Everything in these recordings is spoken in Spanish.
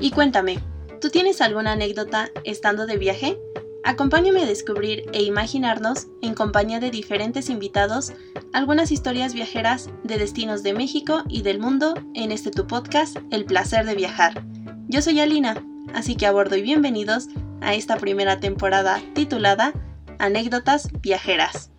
Y cuéntame, ¿tú tienes alguna anécdota estando de viaje? Acompáñame a descubrir e imaginarnos, en compañía de diferentes invitados, algunas historias viajeras de destinos de México y del mundo en este tu podcast, El placer de viajar. Yo soy Alina, así que a bordo y bienvenidos a esta primera temporada titulada Anécdotas Viajeras.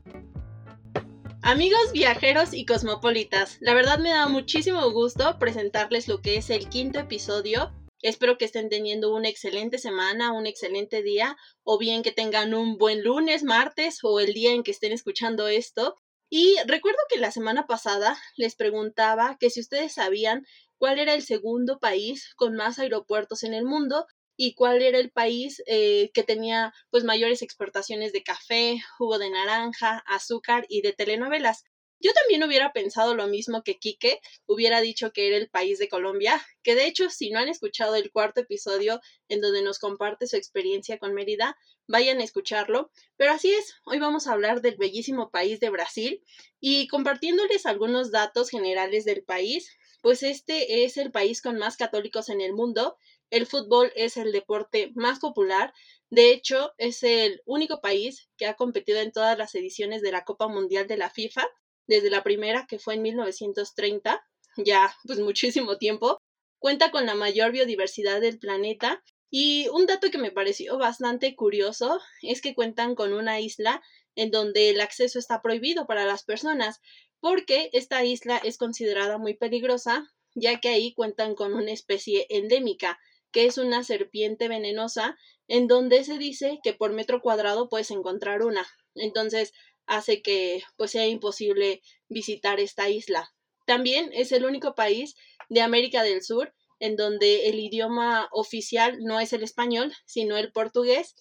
Amigos viajeros y cosmopolitas, la verdad me da muchísimo gusto presentarles lo que es el quinto episodio Espero que estén teniendo una excelente semana, un excelente día, o bien que tengan un buen lunes, martes o el día en que estén escuchando esto. Y recuerdo que la semana pasada les preguntaba que si ustedes sabían cuál era el segundo país con más aeropuertos en el mundo y cuál era el país eh, que tenía pues mayores exportaciones de café, jugo de naranja, azúcar y de telenovelas. Yo también hubiera pensado lo mismo que Quique, hubiera dicho que era el país de Colombia, que de hecho si no han escuchado el cuarto episodio en donde nos comparte su experiencia con Mérida, vayan a escucharlo. Pero así es, hoy vamos a hablar del bellísimo país de Brasil y compartiéndoles algunos datos generales del país, pues este es el país con más católicos en el mundo, el fútbol es el deporte más popular, de hecho es el único país que ha competido en todas las ediciones de la Copa Mundial de la FIFA desde la primera, que fue en 1930, ya pues muchísimo tiempo, cuenta con la mayor biodiversidad del planeta y un dato que me pareció bastante curioso es que cuentan con una isla en donde el acceso está prohibido para las personas, porque esta isla es considerada muy peligrosa, ya que ahí cuentan con una especie endémica, que es una serpiente venenosa, en donde se dice que por metro cuadrado puedes encontrar una. Entonces, hace que pues sea imposible visitar esta isla. También es el único país de América del Sur en donde el idioma oficial no es el español, sino el portugués.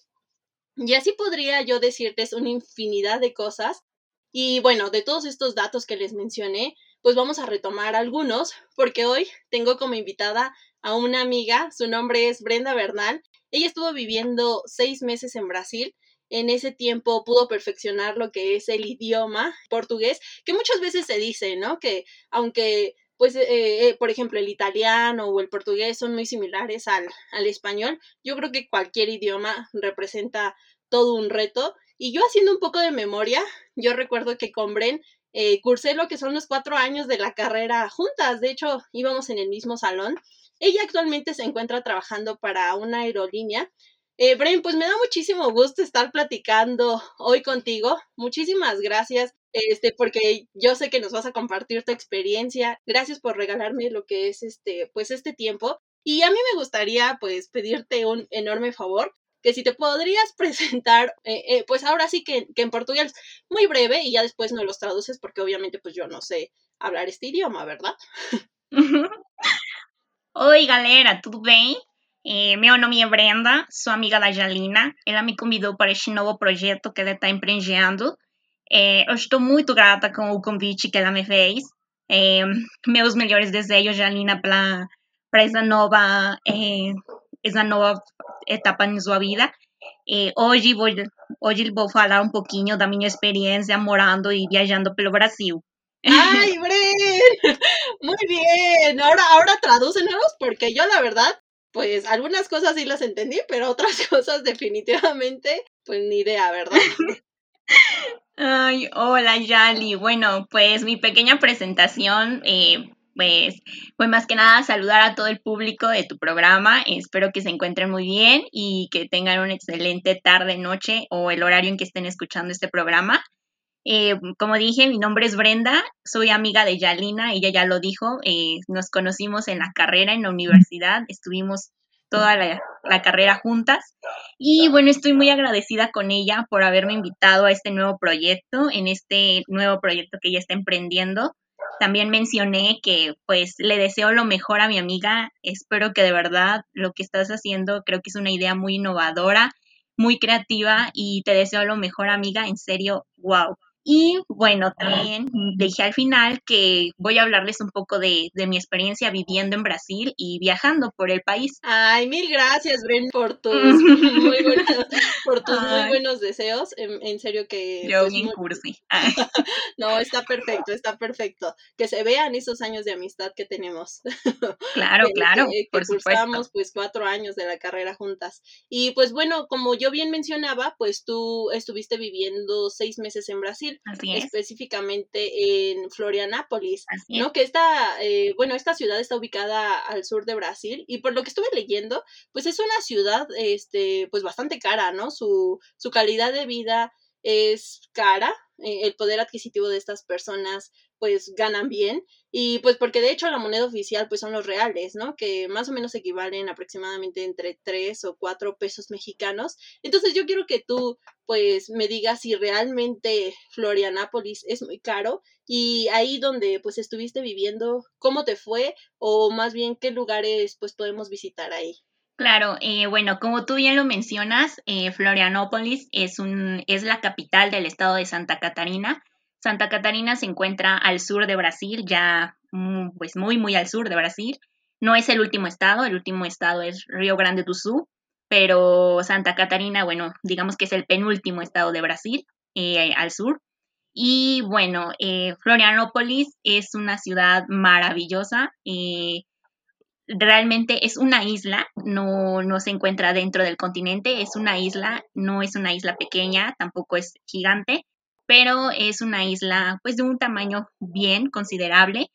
Y así podría yo decirles una infinidad de cosas. Y bueno, de todos estos datos que les mencioné, pues vamos a retomar algunos, porque hoy tengo como invitada a una amiga, su nombre es Brenda Bernal. Ella estuvo viviendo seis meses en Brasil en ese tiempo pudo perfeccionar lo que es el idioma portugués, que muchas veces se dice, ¿no? Que aunque, pues, eh, eh, por ejemplo, el italiano o el portugués son muy similares al, al español, yo creo que cualquier idioma representa todo un reto. Y yo haciendo un poco de memoria, yo recuerdo que con Bren eh, cursé lo que son los cuatro años de la carrera juntas, de hecho íbamos en el mismo salón. Ella actualmente se encuentra trabajando para una aerolínea eh, pues me da muchísimo gusto estar platicando hoy contigo. Muchísimas gracias, este, porque yo sé que nos vas a compartir tu experiencia. Gracias por regalarme lo que es este, pues este tiempo. Y a mí me gustaría, pues, pedirte un enorme favor, que si te podrías presentar, eh, eh, pues ahora sí que, que en portugués, muy breve, y ya después no los traduces, porque obviamente, pues yo no sé hablar este idioma, ¿verdad? Oi, galera, tudo bem? Meu nome é Brenda, sou amiga da Jalina. Ela me convidou para este novo projeto que ela está empreendendo. Eu estou muito grata com o convite que ela me fez. É, meus melhores desejos, Jalina, para essa nova, essa nova etapa em sua vida. Hoje, vou, hoje vou falar um pouquinho da minha experiência morando e viajando pelo Brasil. ¡Ay, Bren! Muy bien. Ahora, ahora tradúcenos porque yo la verdad pues algunas cosas sí las entendí, pero otras cosas definitivamente, pues ni idea, ¿verdad? Ay, hola Yali. Bueno, pues mi pequeña presentación, eh, pues fue más que nada saludar a todo el público de tu programa. Espero que se encuentren muy bien y que tengan una excelente tarde, noche o el horario en que estén escuchando este programa. Eh, como dije, mi nombre es Brenda, soy amiga de Yalina, ella ya lo dijo, eh, nos conocimos en la carrera, en la universidad, estuvimos toda la, la, carrera juntas y bueno, estoy muy agradecida con ella por haberme invitado a este nuevo proyecto, en este nuevo proyecto que ella está emprendiendo. También mencioné que pues le deseo lo mejor a mi amiga, espero que de verdad lo que estás haciendo creo que es una idea muy innovadora, muy creativa y te deseo lo mejor amiga, en serio, wow. Y bueno, también dije al final que voy a hablarles un poco de, mi experiencia viviendo en Brasil y viajando por el país. Ay, mil gracias, Bren, por tus muy buenos, por tus muy buenos deseos. En, serio que... Yo pues, bien cursi. no, está perfecto, está perfecto. Que se vean esos años de amistad que tenemos. Claro, claro, que, por supuesto. pues cuatro años de la carrera juntas. Y pues bueno, como yo bien mencionaba, pues tú estuviste viviendo seis meses en Brasil específicamente en Florianápolis, ¿no? Que esta, eh, bueno, esta ciudad está ubicada al sur de Brasil y por lo que estuve leyendo, pues es una ciudad, este, pues bastante cara, ¿no? Su, su calidad de vida es cara, eh, el poder adquisitivo de estas personas pues ganan bien y pues porque de hecho la moneda oficial pues son los reales, ¿no? Que más o menos equivalen aproximadamente entre 3 o 4 pesos mexicanos. Entonces yo quiero que tú pues me digas si realmente Florianápolis es muy caro y ahí donde pues estuviste viviendo, ¿cómo te fue? O más bien qué lugares pues podemos visitar ahí. Claro, eh, bueno, como tú bien lo mencionas, eh, Florianópolis es, un, es la capital del estado de Santa Catarina Santa Catarina se encuentra al sur de Brasil, ya mm, pues muy, muy al sur de Brasil. No es el último estado, el último estado es Río Grande do Sul, pero Santa Catarina, bueno, digamos que es el penúltimo estado de Brasil, eh, al sur. Y bueno, eh, Florianópolis es una ciudad maravillosa. Realmente es una isla, no, no se encuentra dentro del continente, es una isla, no es una isla pequeña, tampoco es gigante, pero es una isla pues de un tamaño bien considerable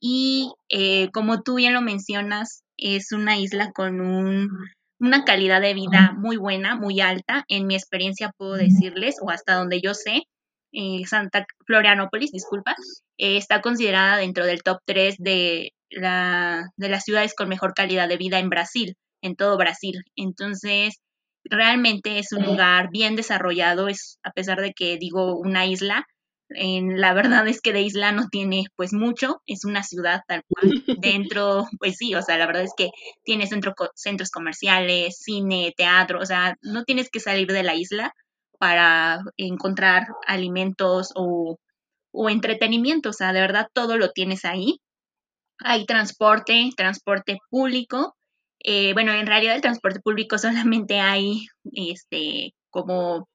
y eh, como tú bien lo mencionas, es una isla con una calidad de vida muy buena, muy alta. En mi experiencia puedo decirles, o hasta donde yo sé, eh, Santa Florianópolis, disculpa, eh, está considerada dentro del top 3 de, la, de las ciudades con mejor calidad de vida en Brasil, en todo Brasil. Entonces, realmente es un lugar bien desarrollado, es a pesar de que digo una isla, en, la verdad es que de isla no tiene pues mucho, es una ciudad tal cual. Dentro, pues sí, o sea, la verdad es que tiene centro, centros comerciales, cine, teatro, o sea, no tienes que salir de la isla para encontrar alimentos o, o entretenimiento, o sea, de verdad todo lo tienes ahí. Hay transporte, transporte público, eh, bueno, en realidad el transporte público solamente hay este, como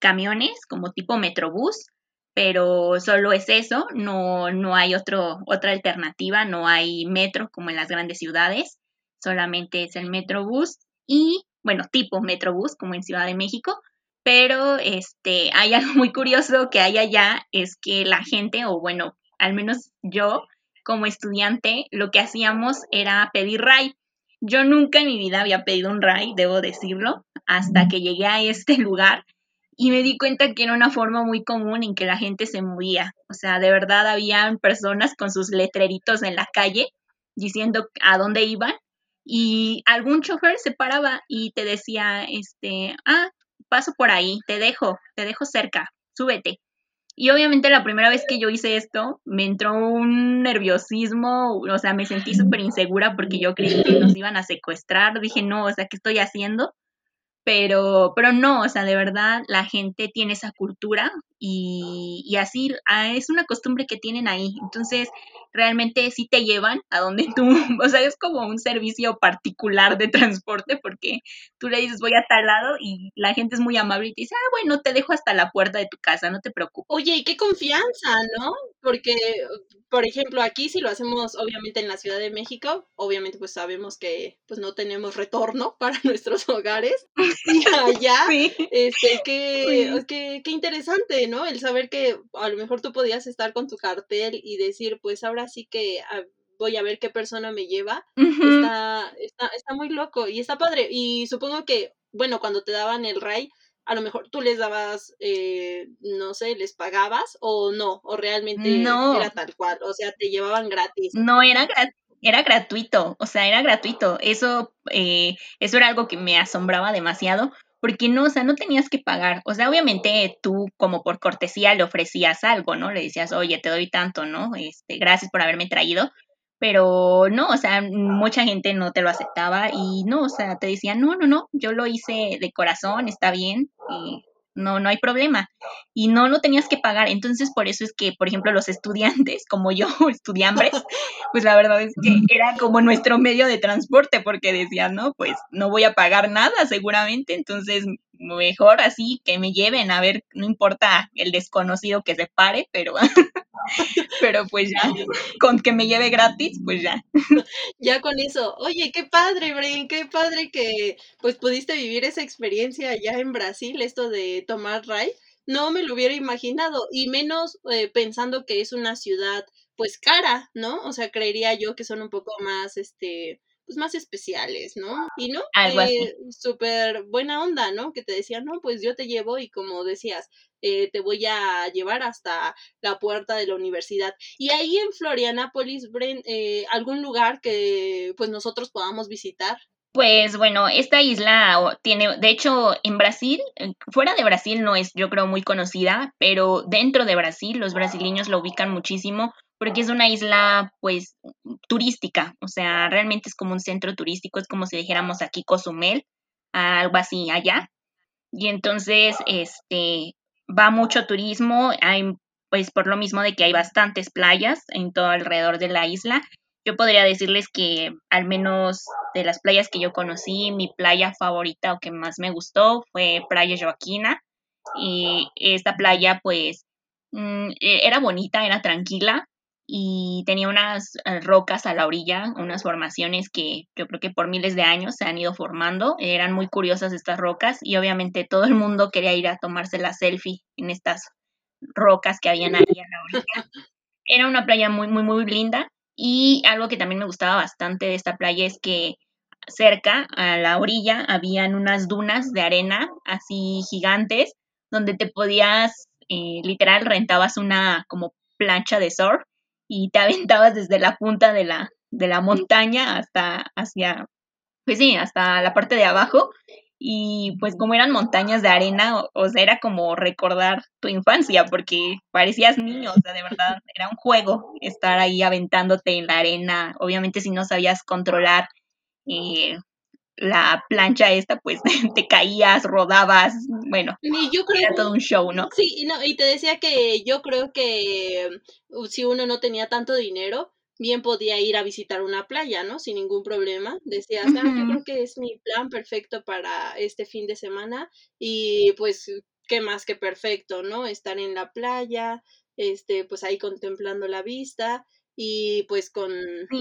camiones, como tipo Metrobús, pero solo es eso, no, no hay otro, otra alternativa, no hay metro como en las grandes ciudades, solamente es el Metrobús y, bueno, tipo Metrobús como en Ciudad de México, pero este, hay algo muy curioso que hay allá, es que la gente, o bueno, al menos yo como estudiante, lo que hacíamos era pedir ride yo nunca en mi vida había pedido un ride, debo decirlo, hasta que llegué a este lugar y me di cuenta que era una forma muy común en que la gente se movía. O sea, de verdad habían personas con sus letreritos en la calle diciendo a dónde iban y algún chofer se paraba y te decía, este, ah, paso por ahí, te dejo, te dejo cerca, súbete. Y obviamente la primera vez que yo hice esto, me entró un nerviosismo, o sea, me sentí súper insegura porque yo creí que nos iban a secuestrar. Dije, no, o sea, ¿qué estoy haciendo? Pero, pero no, o sea, de verdad la gente tiene esa cultura y, y así ah, es una costumbre que tienen ahí. Entonces, realmente sí te llevan a donde tú, o sea, es como un servicio particular de transporte porque tú le dices voy a tal lado y la gente es muy amable y te dice, ah, bueno, te dejo hasta la puerta de tu casa, no te preocupes. Oye, y qué confianza, ¿no? Porque, por ejemplo, aquí si lo hacemos obviamente en la Ciudad de México, obviamente pues sabemos que pues no tenemos retorno para nuestros hogares. Y allá, este, qué, qué, qué interesante, ¿no? El saber que a lo mejor tú podías estar con tu cartel y decir, pues ahora así que ah, voy a ver qué persona me lleva. está, está, está, muy loco y está padre. Y supongo que, bueno, cuando te daban el RAI, a lo mejor tú les dabas, eh, no sé, les pagabas o no, o realmente era tal cual, o sea, te llevaban gratis. No, era Era gratuito, o sea, era gratuito. Eso, eh, eso era algo que me asombraba demasiado, porque no, o sea, no tenías que pagar. O sea, obviamente tú como por cortesía le ofrecías algo, ¿no? Le decías, oye, te doy tanto, ¿no? Este, gracias por haberme traído. Pero no, o sea, mucha gente no te lo aceptaba y no, o sea, te decían, no, no, no, yo lo hice de corazón, está bien. Y no, no hay problema. Y no, no tenías que pagar. Entonces, por eso es que, por ejemplo, los estudiantes, como yo, estudiambres, pues la verdad es que era como nuestro medio de transporte, porque decían, no, pues no voy a pagar nada seguramente, entonces mejor así que me lleven a ver, no importa el desconocido que se pare, pero, pero pues ya, con que me lleve gratis, pues ya. Ya con eso, oye, qué padre, Bren, qué padre que pues pudiste vivir esa experiencia allá en Brasil, esto de tomar RAI. No me lo hubiera imaginado, y menos eh, pensando que es una ciudad pues cara, ¿no? O sea, creería yo que son un poco más, este, pues más especiales, ¿no? Y no, Algo eh, súper buena onda, ¿no? Que te decían, no, pues yo te llevo y como decías, eh, te voy a llevar hasta la puerta de la universidad. Y ahí en Florianápolis, Bren, eh, algún lugar que pues nosotros podamos visitar. Pues bueno, esta isla tiene, de hecho, en Brasil, eh, fuera de Brasil no es, yo creo, muy conocida, pero dentro de Brasil los brasileños la ubican muchísimo porque es una isla, pues, turística, o sea, realmente es como un centro turístico, es como si dijéramos aquí Cozumel, algo así allá. Y entonces, este, va mucho turismo, hay, pues, por lo mismo de que hay bastantes playas en todo alrededor de la isla. Yo podría decirles que al menos de las playas que yo conocí, mi playa favorita o que más me gustó fue Playa Joaquina. Y esta playa, pues, mm, e- era bonita, era tranquila y tenía unas eh, rocas a la orilla, unas formaciones que yo creo que por miles de años se han ido formando. Eran muy curiosas estas rocas y obviamente todo el mundo quería ir a tomarse la selfie en estas rocas que habían ahí a la orilla. Era una playa muy, muy, muy linda y algo que también me gustaba bastante de esta playa es que cerca a la orilla habían unas dunas de arena así gigantes donde te podías, eh, literal, rentabas una como plancha de surf y te aventabas desde la punta de la, de la montaña hasta hacia, pues sí, hasta la parte de abajo. Y pues como eran montañas de arena, o, o sea, era como recordar tu infancia, porque parecías niño, o sea, de verdad, era un juego estar ahí aventándote en la arena. Obviamente si no sabías controlar eh, la plancha esta, pues te caías, rodabas, bueno, Y yo creo era todo un show, ¿no? Sí, y no, y te decía que yo creo que uh, si uno no tenía tanto dinero, bien podía ir a visitar una playa, ¿no? Sin ningún problema. Decías, ah, yo creo que es mi plan perfecto para este fin de semana y pues qué más que perfecto, ¿no? Estar en la playa, este, pues ahí contemplando la vista y pues con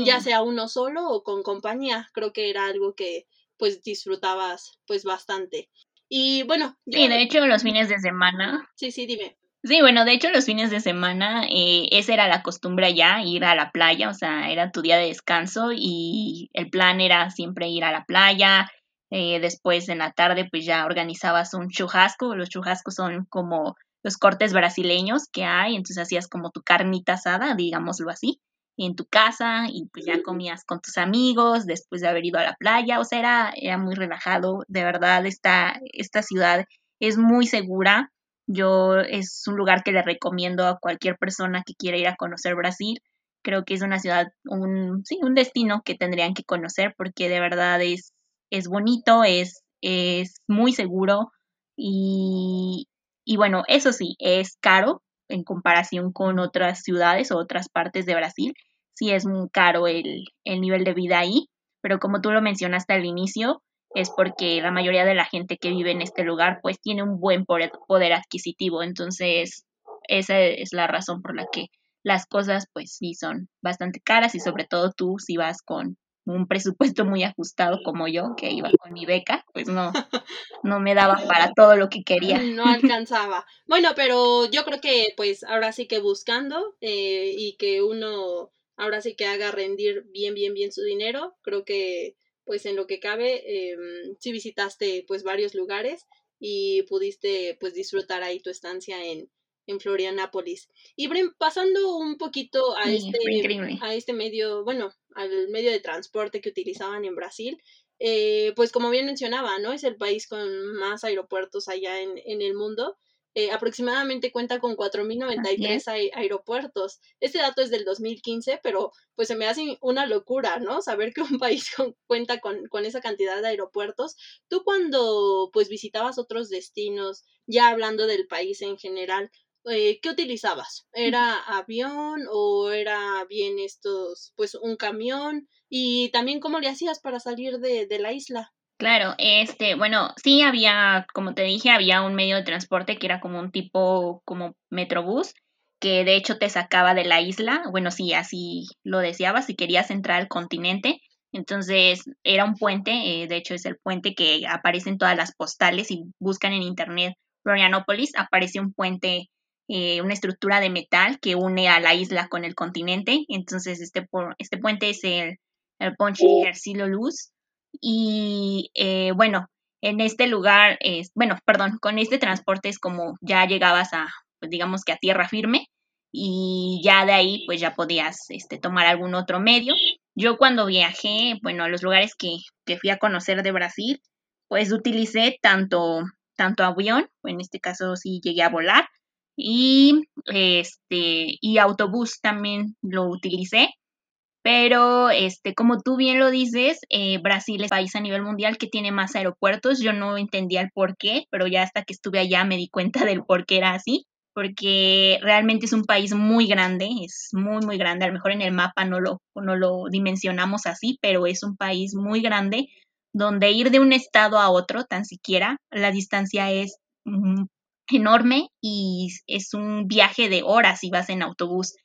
ya sea uno solo o con compañía, creo que era algo que pues disfrutabas pues bastante. Y bueno, yo, Sí, de hecho, los fines de semana, sí, sí, dime. sí, bueno, de hecho, los fines de semana, eh, esa era la costumbre allá, ir a la playa, o sea, era tu día de descanso y el plan era siempre ir a la playa. eh, después en la tarde, pues ya organizabas un churrasco. Los churrascos son como los cortes brasileños que hay, entonces hacías como tu carnita asada, digámoslo así, en tu casa y pues ya comías con tus amigos después de haber ido a la playa, o sea, era, era muy relajado, de verdad, esta, esta ciudad es muy segura. Yo es un lugar que le recomiendo a cualquier persona que quiera ir a conocer Brasil. Creo que es una ciudad, un, sí, un destino que tendrían que conocer porque de verdad es, es bonito, es, es muy seguro y, y bueno, eso sí, es caro en comparación con otras ciudades o otras partes de Brasil. Sí es muy caro el, el nivel de vida ahí, pero como tú lo mencionaste al inicio, es porque la mayoría de la gente que vive en este lugar pues tiene un buen poder, poder adquisitivo, entonces esa es la razón por la que las cosas pues sí son bastante caras y sobre todo tú si vas con un presupuesto muy ajustado como yo, que iba con mi beca, pues no, no me daba para todo lo que quería. No alcanzaba. Bueno, pero yo creo que pues ahora sí que buscando eh, y que uno ahora sí que haga rendir bien, bien, bien su dinero, creo que pues en lo que cabe, eh, sí visitaste pues varios lugares y pudiste pues disfrutar ahí tu estancia en, en Florianápolis. Y pasando un poquito a Sí, este, a este medio, bueno, al medio de transporte que utilizaban en Brasil, eh, pues como bien mencionaba, ¿no? Es el país con más aeropuertos allá en, en el mundo. eh, aproximadamente cuenta con 4.093 aeropuertos. Este dato es del 2015, pero pues se me hace una locura, ¿no? Saber que un país cuenta con, con, esa cantidad de aeropuertos. Tú cuando pues visitabas otros destinos, ya hablando del país en general, eh, ¿qué utilizabas? ¿Era avión o era bien estos, pues un camión? Y también cómo le hacías para salir de, de la isla. Claro, este, bueno, sí había, como te dije, había un medio de transporte que era como un tipo como metrobús, que de hecho te sacaba de la isla, bueno, sí, así lo deseabas, si querías entrar al continente, entonces era un puente, eh, de hecho es el puente que aparece en todas las postales y buscan en internet Florianópolis, aparece un puente, eh, una estructura de metal que une a la isla con el continente, entonces este, este puente es el, el Ponche Hercilo Luz, y eh, bueno, en este lugar, es, bueno, perdón, con este transporte es como ya llegabas a, pues digamos que a tierra firme. Y ya de ahí pues ya podías este, tomar algún otro medio. Yo cuando viajé, bueno, a los lugares que, que fui a conocer de Brasil, pues utilicé tanto, tanto avión, en este caso sí llegué a volar, y este y autobús también lo utilicé pero, este, como tú bien lo dices, eh, Brasil es país a nivel mundial que tiene más aeropuertos. Yo no entendía el por qué, pero ya hasta que estuve allá me di cuenta del por qué era así, porque realmente es un país muy grande, es muy, muy grande. A lo mejor en el mapa no lo, no lo dimensionamos así, pero es un país muy grande donde ir de un estado a otro, tan siquiera, la distancia es mm, enorme y es un viaje de horas si vas en autobús.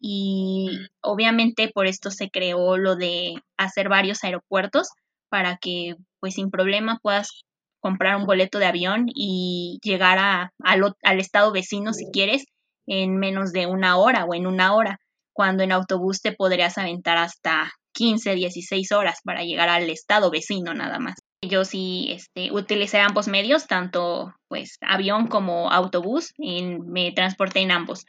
Y obviamente por esto se creó lo de hacer varios aeropuertos para que pues sin problema puedas comprar un boleto de avión y llegar a, al, estado vecino si quieres en menos de una hora o en una hora, cuando en autobús te podrías aventar hasta 15, 16 horas para llegar al estado vecino nada más. Yo sí este, utilicé ambos medios, tanto pues avión como autobús, me transporté en ambos.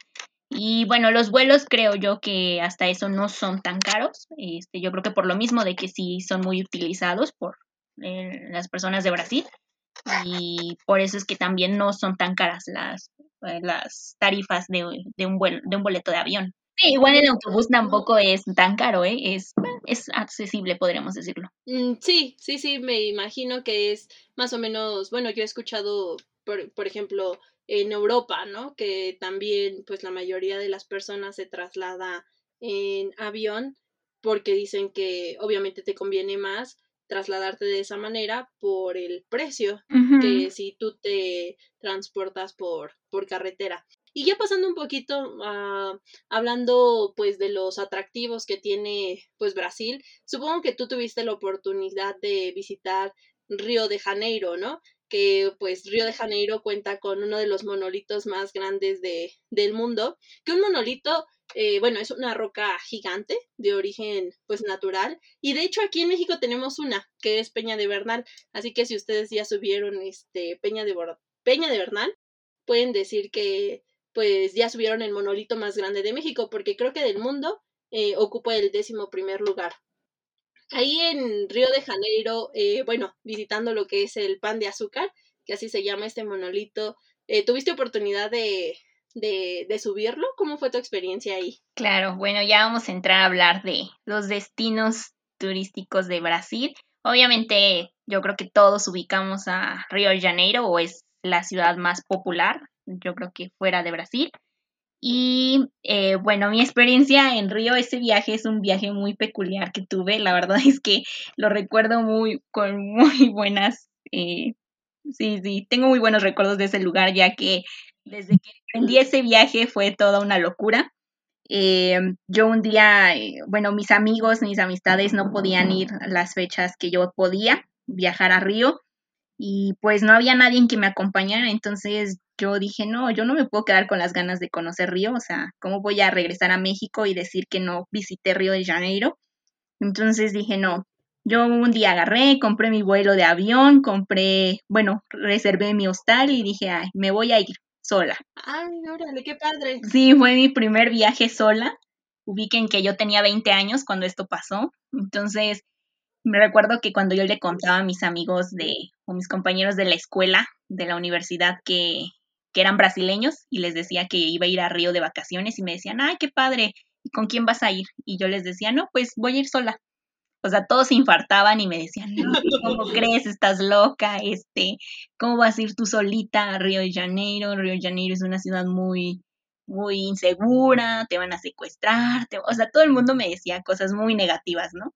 Y bueno, los vuelos creo yo que hasta eso no son tan caros. Este, yo creo que por lo mismo de que sí son muy utilizados por eh, las personas de Brasil. Y por eso es que también no son tan caras las, eh, tarifas de, un vuelo, de un boleto de avión. Sí, igual el autobús tampoco es tan caro, ¿eh? es, es accesible, podríamos decirlo. Mm, sí, sí, sí, me imagino que es más o menos, bueno, yo he escuchado, por, por ejemplo, en Europa, ¿no? Que también pues la mayoría de las personas se traslada en avión porque dicen que obviamente te conviene más trasladarte de esa manera por el precio que si tú te transportas por, por carretera. Y ya pasando un poquito uh, hablando pues de los atractivos que tiene pues Brasil, supongo que tú tuviste la oportunidad de visitar Río de Janeiro, ¿no? que pues Río de Janeiro cuenta con uno de los monolitos más grandes de, del mundo, que un monolito, eh, bueno, es una roca gigante de origen pues natural, y de hecho aquí en México tenemos una, que es Peña de Bernal, así que si ustedes ya subieron este Peña de, Peña de Bernal, pueden decir que pues ya subieron el monolito más grande de México, porque creo que del mundo eh, ocupa el décimo primer lugar. Ahí en Río de Janeiro, eh, bueno, visitando lo que es el pan de azúcar, que así se llama este monolito, eh, ¿tuviste oportunidad de, de, de, subirlo? ¿Cómo fue tu experiencia ahí? Claro, bueno, ya vamos a entrar a hablar de los destinos turísticos de Brasil. Obviamente, yo creo que todos ubicamos a Río de Janeiro o es la ciudad más popular, yo creo que fuera de Brasil. Y eh, bueno, mi experiencia en Río, ese viaje es un viaje muy peculiar que tuve. La verdad es que lo recuerdo muy con muy buenas, eh, sí, sí, tengo muy buenos recuerdos de ese lugar, ya que desde que emprendí ese viaje fue toda una locura. Eh, yo un día, bueno, mis amigos, mis amistades no podían ir las fechas que yo podía viajar a Río y pues no había nadie en que me acompañara, entonces yo dije, no, yo no me puedo quedar con las ganas de conocer Río, o sea, ¿cómo voy a regresar a México y decir que no visité Río de Janeiro? Entonces dije, no, yo un día agarré, compré mi vuelo de avión, compré, bueno, reservé mi hostal y dije, ay, me voy a ir sola. Ay, órale, qué padre. Sí, fue mi primer viaje sola. Ubiquen que yo tenía 20 años cuando esto pasó. Entonces, me recuerdo que cuando yo le contaba a mis amigos de, o mis compañeros de la escuela, de la universidad, que, que eran brasileños y les decía que iba a ir a Río de vacaciones y me decían, ay, qué padre, ¿y con quién vas a ir? Y yo les decía, no, pues voy a ir sola. O sea, todos se infartaban y me decían, no, ¿cómo crees? Estás loca, este, ¿cómo vas a ir tú solita a Río de Janeiro? Río de Janeiro es una ciudad muy, muy insegura, te van a secuestrar, o sea, todo el mundo me decía cosas muy negativas, ¿no?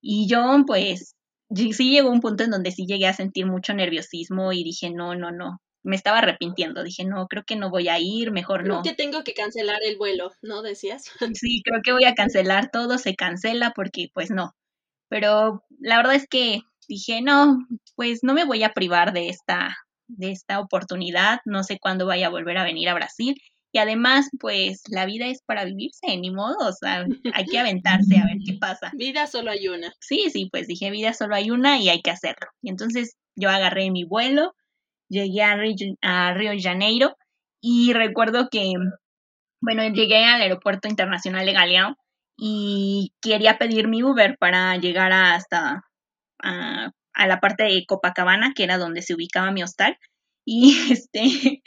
Y yo, pues, sí llegó un punto en donde sí llegué a sentir mucho nerviosismo y dije, no, no, no, me estaba arrepintiendo, dije, no, creo que no voy a ir, mejor creo no. que tengo que cancelar el vuelo, ¿no? Decías. Sí, creo que voy a cancelar todo, se cancela porque pues no. Pero la verdad es que dije, no, pues no me voy a privar de esta, de esta oportunidad, no sé cuándo vaya a volver a venir a Brasil. Y además, pues la vida es para vivirse, ni modo, o sea, hay que aventarse a ver qué pasa. Vida solo hay una. Sí, sí, pues dije, vida solo hay una y hay que hacerlo. Y entonces yo agarré mi vuelo, llegué a Río, a Río de Janeiro y recuerdo que, bueno, llegué al aeropuerto internacional de Galeão y quería pedir mi Uber para llegar hasta a, a la parte de Copacabana, que era donde se ubicaba mi hostal. Y este,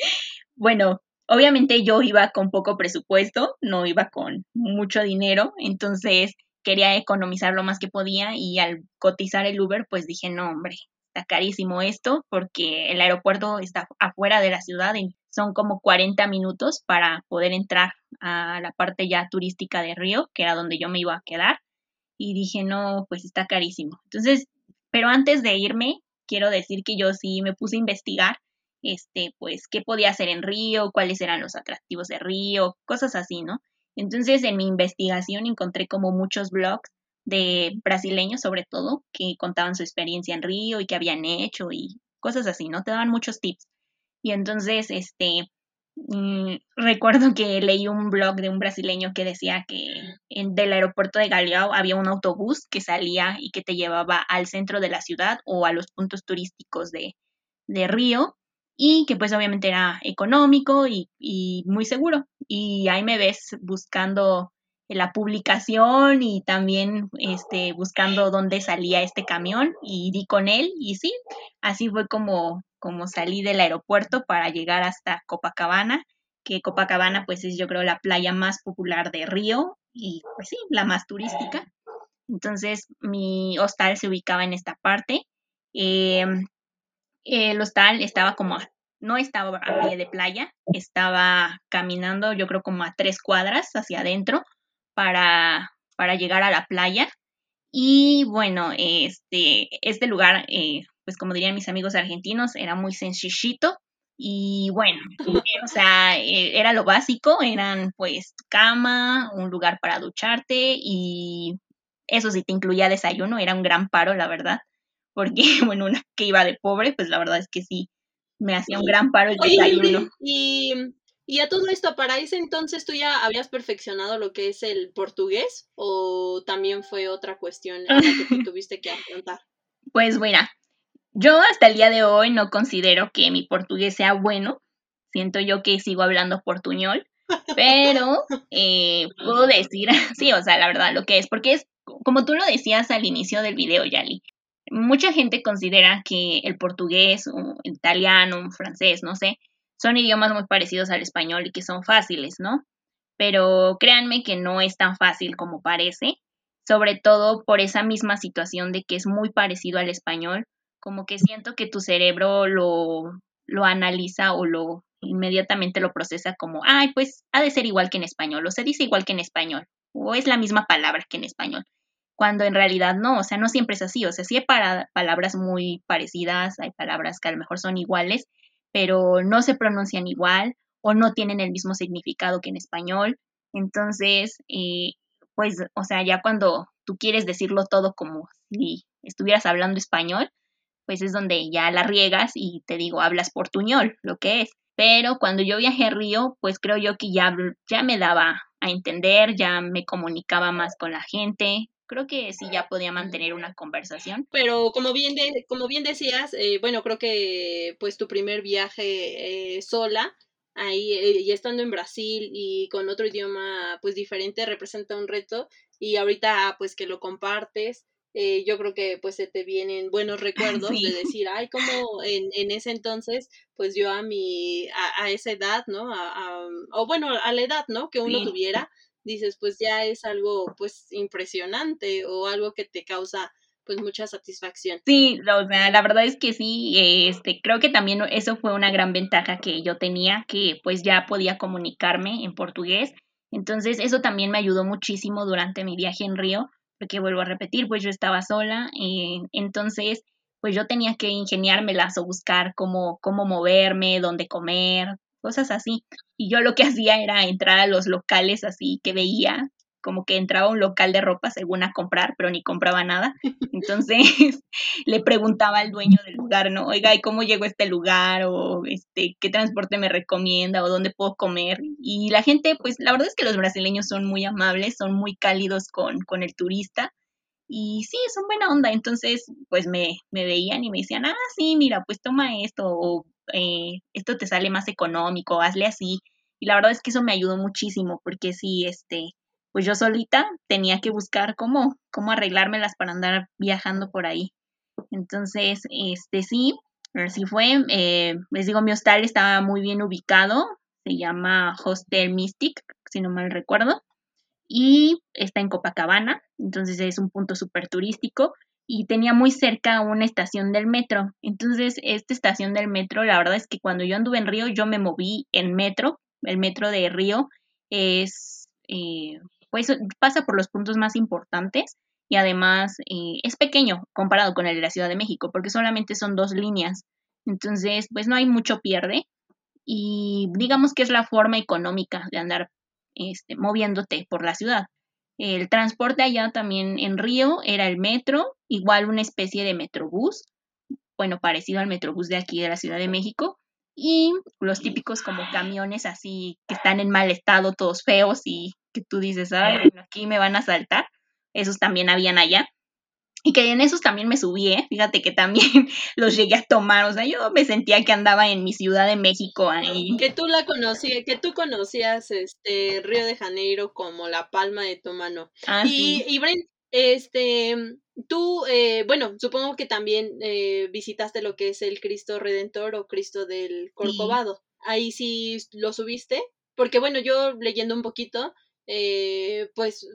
bueno, obviamente yo iba con poco presupuesto, no iba con mucho dinero, entonces quería economizar lo más que podía y al cotizar el Uber, pues dije, no, hombre, está carísimo esto porque el aeropuerto está afuera de la ciudad y son como 40 minutos para poder entrar a la parte ya turística de Río, que era donde yo me iba a quedar. Y dije, no, pues está carísimo. Entonces, pero antes de irme, quiero decir que yo sí me puse a investigar, este, pues, qué podía hacer en Río, cuáles eran los atractivos de Río, cosas así, ¿no? Entonces, en mi investigación encontré como muchos blogs de brasileños, sobre todo, que contaban su experiencia en Río y qué habían hecho y cosas así, ¿no? Te daban muchos tips. Y entonces, este, mm, recuerdo que leí un blog de un brasileño que decía que del aeropuerto de Galeão había un autobús que salía y que te llevaba al centro de la ciudad o a los puntos turísticos de, de Río y que pues obviamente era económico y, muy seguro. Y ahí me ves buscando la publicación y también este, buscando dónde salía este camión y di con él y sí, así fue como, como salí del aeropuerto para llegar hasta Copacabana, que Copacabana pues es yo creo la playa más popular de Río y pues sí, la más turística. Entonces mi hostal se ubicaba en esta parte. Em, el hostal estaba como no estaba a pie de playa, estaba caminando yo creo como a tres cuadras hacia adentro para, para llegar a la playa. Y bueno, este, este lugar, eh, pues como dirían mis amigos argentinos, era muy sencillito. Y bueno, o sea, eh, era lo básico, eran pues cama, un lugar para ducharte y eso sí te incluía desayuno, era un gran paro, la verdad, porque bueno, una que iba de pobre, pues la verdad es que sí, me hacía un gran paro el desayuno. y y a todo esto, para ese entonces tú ya habías perfeccionado lo que es el portugués o también fue otra cuestión a la que tuviste que afrontar. Pues bueno, yo hasta el día de hoy no considero que mi portugués sea bueno. Siento yo que sigo hablando portuñol, pero eh, puedo decir, sí, o sea, la verdad, lo que es, porque es, como tú lo decías al inicio del video, Yali, mucha gente considera que el portugués, o el italiano, un francés, no sé, son idiomas muy parecidos al español y que son fáciles, ¿no? Pero créanme que no es tan fácil como parece, sobre todo por esa misma situación de que es muy parecido al español, como que siento que tu cerebro lo, lo analiza o lo inmediatamente lo procesa como, ay, pues ha de ser igual que en español, o se dice igual que en español, o es la misma palabra que en español, cuando en realidad no, o sea, no siempre es así, o sea, sí hay palabras muy parecidas, hay palabras que a lo mejor son iguales, pero no se pronuncian igual o no tienen el mismo significado que en español. Entonces, eh, pues, o sea, ya cuando tú quieres decirlo todo como si estuvieras hablando español, pues es donde ya la riegas y te digo, hablas portuñol, lo que es. Pero cuando yo viajé a Río, pues creo yo que ya, ya me daba a entender, ya me comunicaba más con la gente, creo que sí ya podía mantener una conversación. Pero como bien, de, como bien decías, eh, bueno, creo que pues tu primer viaje eh, sola, ahí eh, y estando en Brasil y con otro idioma pues diferente representa un reto y ahorita pues que lo compartes eh, yo creo que pues se te vienen buenos recuerdos de decir, ay, como en, en ese entonces, pues yo a mi, a, esa edad, ¿no? A, o bueno, a la edad, ¿no? Que uno tuviera, dices, pues ya es algo pues impresionante o algo que te causa pues mucha satisfacción. Sí, o sea, la verdad es que sí, este, creo que también eso fue una gran ventaja que yo tenía, que pues ya podía comunicarme en portugués. Entonces, eso también me ayudó muchísimo durante mi viaje en Río, porque vuelvo a repetir, pues yo estaba sola, eh, entonces, pues yo tenía que ingeniármelas o buscar cómo, cómo moverme, dónde comer, cosas así. Y yo lo que hacía era entrar a los locales así que veía como que entraba a un local de ropa según a comprar, pero ni compraba nada. Entonces le preguntaba al dueño del lugar, ¿no? Oiga, ¿y cómo llego a este lugar? O este, ¿qué transporte me recomienda? ¿O dónde puedo comer? Y la gente, pues la verdad es que los brasileños son muy amables, son muy cálidos con, con el turista. Y sí, son buena onda. Entonces, pues me, me veían y me decían, ah, sí, mira, pues toma esto, o eh, esto te sale más económico, hazle así. Y la verdad es que eso me ayudó muchísimo, porque sí, este, pues yo solita tenía que buscar cómo, cómo arreglármelas para andar viajando por ahí. Entonces, este sí, así fue. Eh, les digo, mi hostal estaba muy bien ubicado, se llama Hostel Mystic, si no mal recuerdo, y está en Copacabana, entonces es un punto súper turístico y tenía muy cerca una estación del metro. Entonces, esta estación del metro, la verdad es que cuando yo anduve en Río, yo me moví en metro, el metro de Río es eh, pues pasa por los puntos más importantes y además eh, es pequeño comparado con el de la Ciudad de México, porque solamente son dos líneas. Entonces, pues no hay mucho pierde y digamos que es la forma económica de andar este, moviéndote por la ciudad. El transporte allá también en Río era el metro, igual una especie de metrobús, bueno, parecido al metrobús de aquí de la Ciudad de México, y los típicos como camiones así que están en mal estado, todos feos y que tú dices, ay, aquí me van a saltar. Esos también habían allá. Y que en esos también me subí, ¿eh? Fíjate que también los llegué a tomar. O sea, yo me sentía que andaba en mi ciudad de México ahí. Que tú la conocías, que tú conocías este Río de Janeiro como la palma de tu mano. Ah, y, y Brent, este, tú, eh, bueno, supongo que también eh, visitaste lo que es el Cristo Redentor o Cristo del Corcovado. Ahí sí lo subiste. Porque bueno, yo leyendo un poquito, eh, pues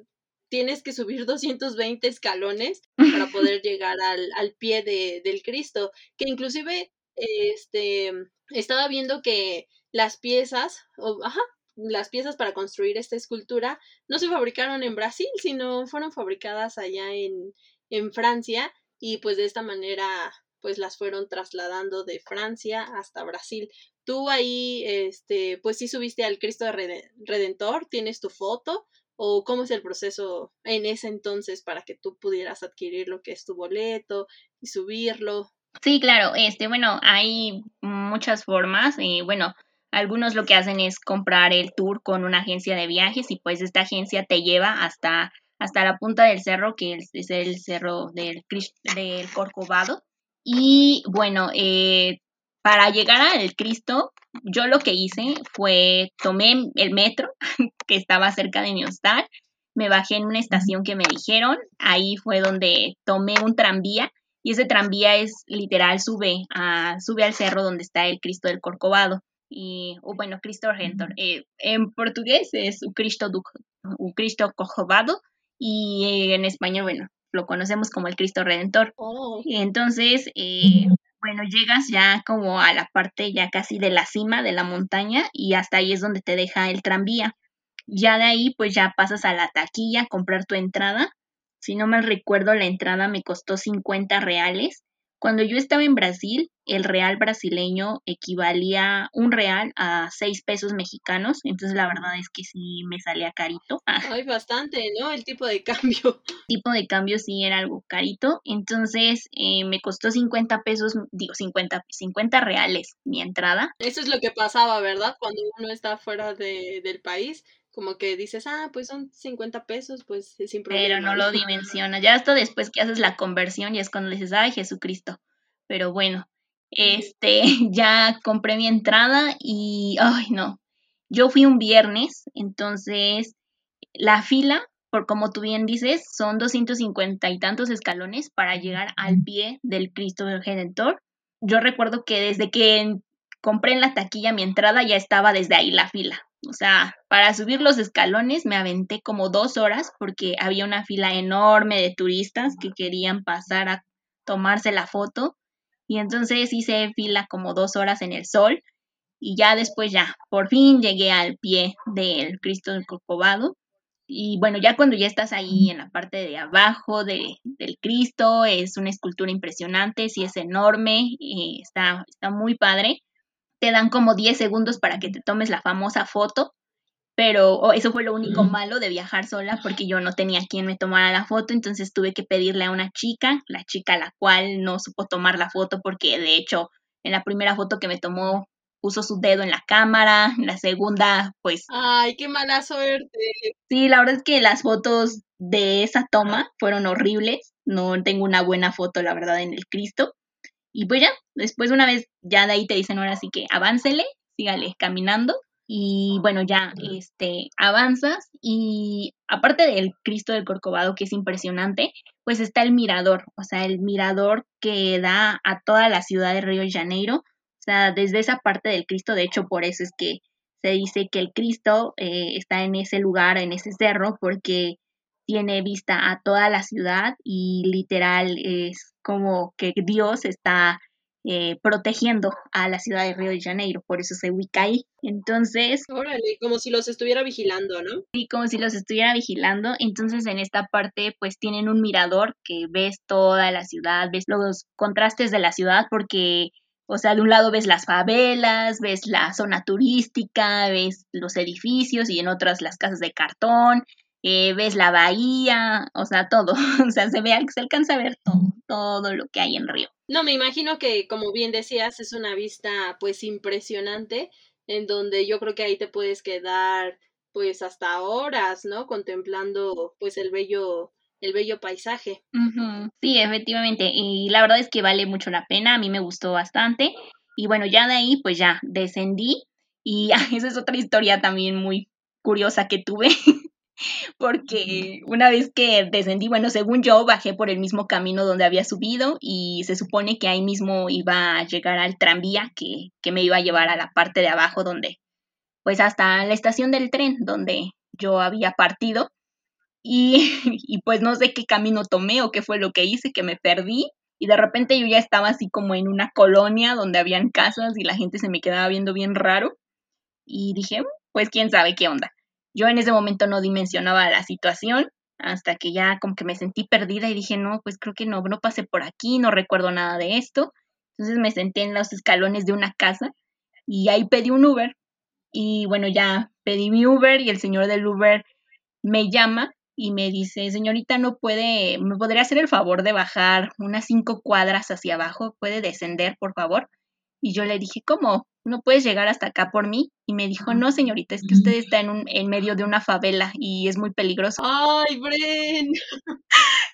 tienes que subir 220 escalones para poder llegar al, al pie de, del Cristo, que inclusive este, estaba viendo que las piezas, ajá, las piezas para construir esta escultura no se fabricaron en Brasil, sino fueron fabricadas allá en, en Francia y pues de esta manera pues las fueron trasladando de Francia hasta Brasil. Tú ahí, este, pues sí subiste al Cristo Redentor, tienes tu foto, o cómo es el proceso en ese entonces para que tú pudieras adquirir lo que es tu boleto y subirlo. Sí, claro, este, bueno, hay muchas formas, y bueno, algunos lo que hacen es comprar el tour con una agencia de viajes y pues esta agencia te lleva hasta, hasta la punta del cerro, que es, el cerro del, del Corcovado. Y bueno, eh, para llegar al Cristo, yo lo que hice fue tomé el metro que estaba cerca de mi hostal, me bajé en una estación que me dijeron, ahí fue donde tomé un tranvía y ese tranvía es literal sube a sube al cerro donde está el Cristo del Corcovado y o bueno Cristo Redentor. Eh, en portugués es un Cristo un Cristo Corcovado y en español bueno lo conocemos como el Cristo Redentor. Oh. y entonces eh, bueno, llegas ya como a la parte ya casi de la cima de la montaña y hasta ahí es donde te deja el tranvía. Ya de ahí pues ya pasas a la taquilla a comprar tu entrada. Si no me recuerdo, la entrada me costó 50 reales cuando yo estaba en Brasil, el real brasileño equivalía un real a seis pesos mexicanos, entonces la verdad es que sí me salía carito. Ay, bastante, ¿no? El tipo de cambio. El tipo de cambio sí era algo carito, entonces eh, me costó 50 pesos, digo 50, 50 reales mi entrada. Eso es lo que pasaba, ¿verdad? Cuando uno está fuera de, del país, como que dices, ah, pues son 50 pesos, pues sin problema. Pero no lo dimensiona. Ya hasta después que haces la conversión y es cuando dices, ay, Jesucristo. Pero bueno, este, ya compré mi entrada y, ay, no. Yo fui un viernes, entonces la fila por como tú bien dices, son 250 y tantos escalones para llegar al pie del Cristo Redentor. Yo recuerdo que desde que compré en la taquilla mi entrada ya estaba desde ahí la fila. O sea, para subir los escalones me aventé como dos horas porque había una fila enorme de turistas que querían pasar a tomarse la foto. Y entonces hice fila como dos horas en el sol y ya después ya, por fin llegué al pie del Cristo del Corcovado. Y bueno, ya cuando ya estás ahí en la parte de abajo de, del Cristo, es una escultura impresionante, sí es enorme, y está, está muy padre. Te dan como 10 segundos para que te tomes la famosa foto, pero eso fue lo único malo de viajar sola porque yo no tenía quien me tomara la foto, entonces tuve que pedirle a una chica, la chica a la cual no supo tomar la foto porque de hecho en la primera foto que me tomó puso su dedo en la cámara, la segunda, pues... ¡Ay, qué mala suerte! Sí, la verdad es que las fotos de esa toma fueron horribles, no tengo una buena foto, la verdad, en el Cristo. Y pues ya, después una vez ya de ahí te dicen ahora sí que aváncele, sígale caminando. Y bueno, ya este, avanzas y aparte del Cristo del Corcovado, que es impresionante, pues está el mirador, o sea, el mirador que da a toda la ciudad de Río de Janeiro, o sea, desde esa parte del Cristo, de hecho, por eso es que se dice que el Cristo eh, está en ese lugar, en ese cerro, porque tiene vista a toda la ciudad y literal es como que Dios está eh, protegiendo a la ciudad de Río de Janeiro, por eso se ubica ahí. Entonces... Órale, como si los estuviera vigilando, ¿no? Sí, como si los estuviera vigilando. Entonces en esta parte pues tienen un mirador que ves toda la ciudad, ves los contrastes de la ciudad porque o sea, de un lado ves las favelas, ves la zona turística, ves los edificios y en otras las casas de cartón, eh, ves la bahía, o sea, todo. o sea, se ve, se alcanza a ver todo, todo lo que hay en Río. No, me imagino que, como bien decías, es una vista pues impresionante, en donde yo creo que ahí te puedes quedar pues hasta horas, ¿no? Contemplando pues el bello el bello paisaje. Sí, efectivamente. Y la verdad es que vale mucho la pena. A mí me gustó bastante. Y bueno, ya de ahí, pues ya descendí. Y esa es otra historia también muy curiosa que tuve. Porque una vez que descendí, bueno, según yo, bajé por el mismo camino donde había subido y se supone que ahí mismo iba a llegar al tranvía que, que me iba a llevar a la parte de abajo donde, pues hasta la estación del tren donde yo había partido. Y, y pues no sé qué camino tomé o qué fue lo que hice, que me perdí. Y de repente yo ya estaba así como en una colonia donde habían casas y la gente se me quedaba viendo bien raro. Y dije, pues quién sabe qué onda. Yo en ese momento no dimensionaba la situación hasta que ya como que me sentí perdida y dije, no, pues creo que no, no pasé por aquí, no recuerdo nada de esto. Entonces me senté en los escalones de una casa y ahí pedí un Uber. Y bueno, ya pedí mi Uber y el señor del Uber me llama y me dice, señorita, no puede, me podría hacer el favor de bajar unas cinco cuadras hacia abajo, puede descender, por favor. Y yo le dije, ¿cómo? ¿No puedes llegar hasta acá por mí? Y me dijo, no, señorita, es que usted está en, un, en medio de una favela y es muy peligroso. ¡Ay, Bren!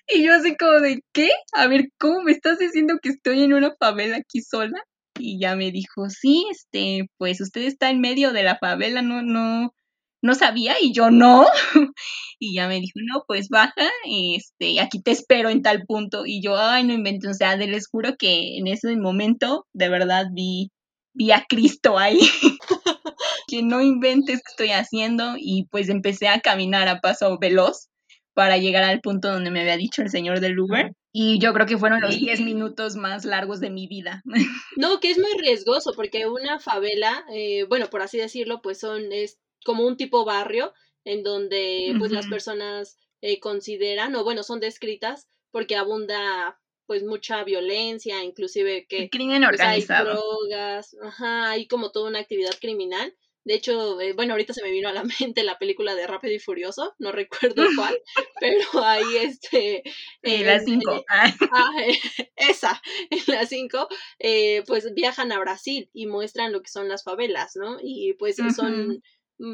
y yo así como de, ¿qué? A ver, ¿cómo me estás diciendo que estoy en una favela aquí sola? Y ya me dijo, sí, este, pues usted está en medio de la favela, no, no, no sabía y yo no. y ya me dijo, no, pues baja, este, aquí te espero en tal punto. Y yo, ay, no invento, o sea, les juro que en ese momento de verdad vi, vi a Cristo ahí. que no inventes que estoy haciendo y pues empecé a caminar a paso veloz para llegar al punto donde me había dicho el señor del Uber. Y yo creo que fueron los 10 minutos más largos de mi vida. No, que es muy riesgoso porque una favela, eh, bueno, por así decirlo, pues son, es como un tipo barrio en donde pues las personas eh, consideran o bueno son descritas porque abunda pues mucha violencia inclusive que crimen pues, organizado hay drogas ajá hay como toda una actividad criminal de hecho, eh, bueno, ahorita se me vino a la mente la película de Rápido y Furioso, no recuerdo cuál, pero ahí este... En la 5. Ah, esa, en la 5, eh, pues viajan a Brasil y muestran lo que son las favelas, ¿no? Y pues son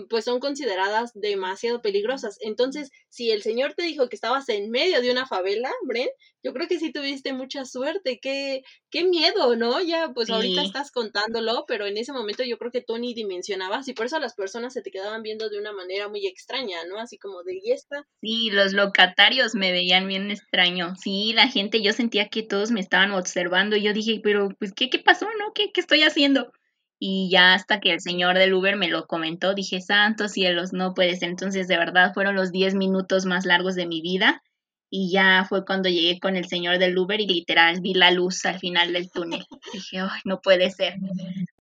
pues son consideradas demasiado peligrosas. Entonces, si el señor te dijo que estabas en medio de una favela, Bren, yo creo que sí tuviste mucha suerte. Qué, qué miedo, ¿no? Ya, pues ahorita estás contándolo, pero en ese momento yo creo que tú ni dimensionabas y por eso las personas se te quedaban viendo de una manera muy extraña, ¿no? Así como de, ¿y esta? Sí, los locatarios me veían bien extraño. Sí, la gente, yo sentía que todos me estaban observando y yo dije, pero, pues, ¿qué, qué pasó, no? ¿Qué, qué estoy haciendo? Y ya hasta que el señor del Uber me lo comentó, dije, santos cielos, no puede ser. Entonces, de verdad, fueron los 10 minutos más largos de mi vida y ya fue cuando llegué con el señor del Uber y literal vi la luz al final del túnel. dije, ay, no puede ser.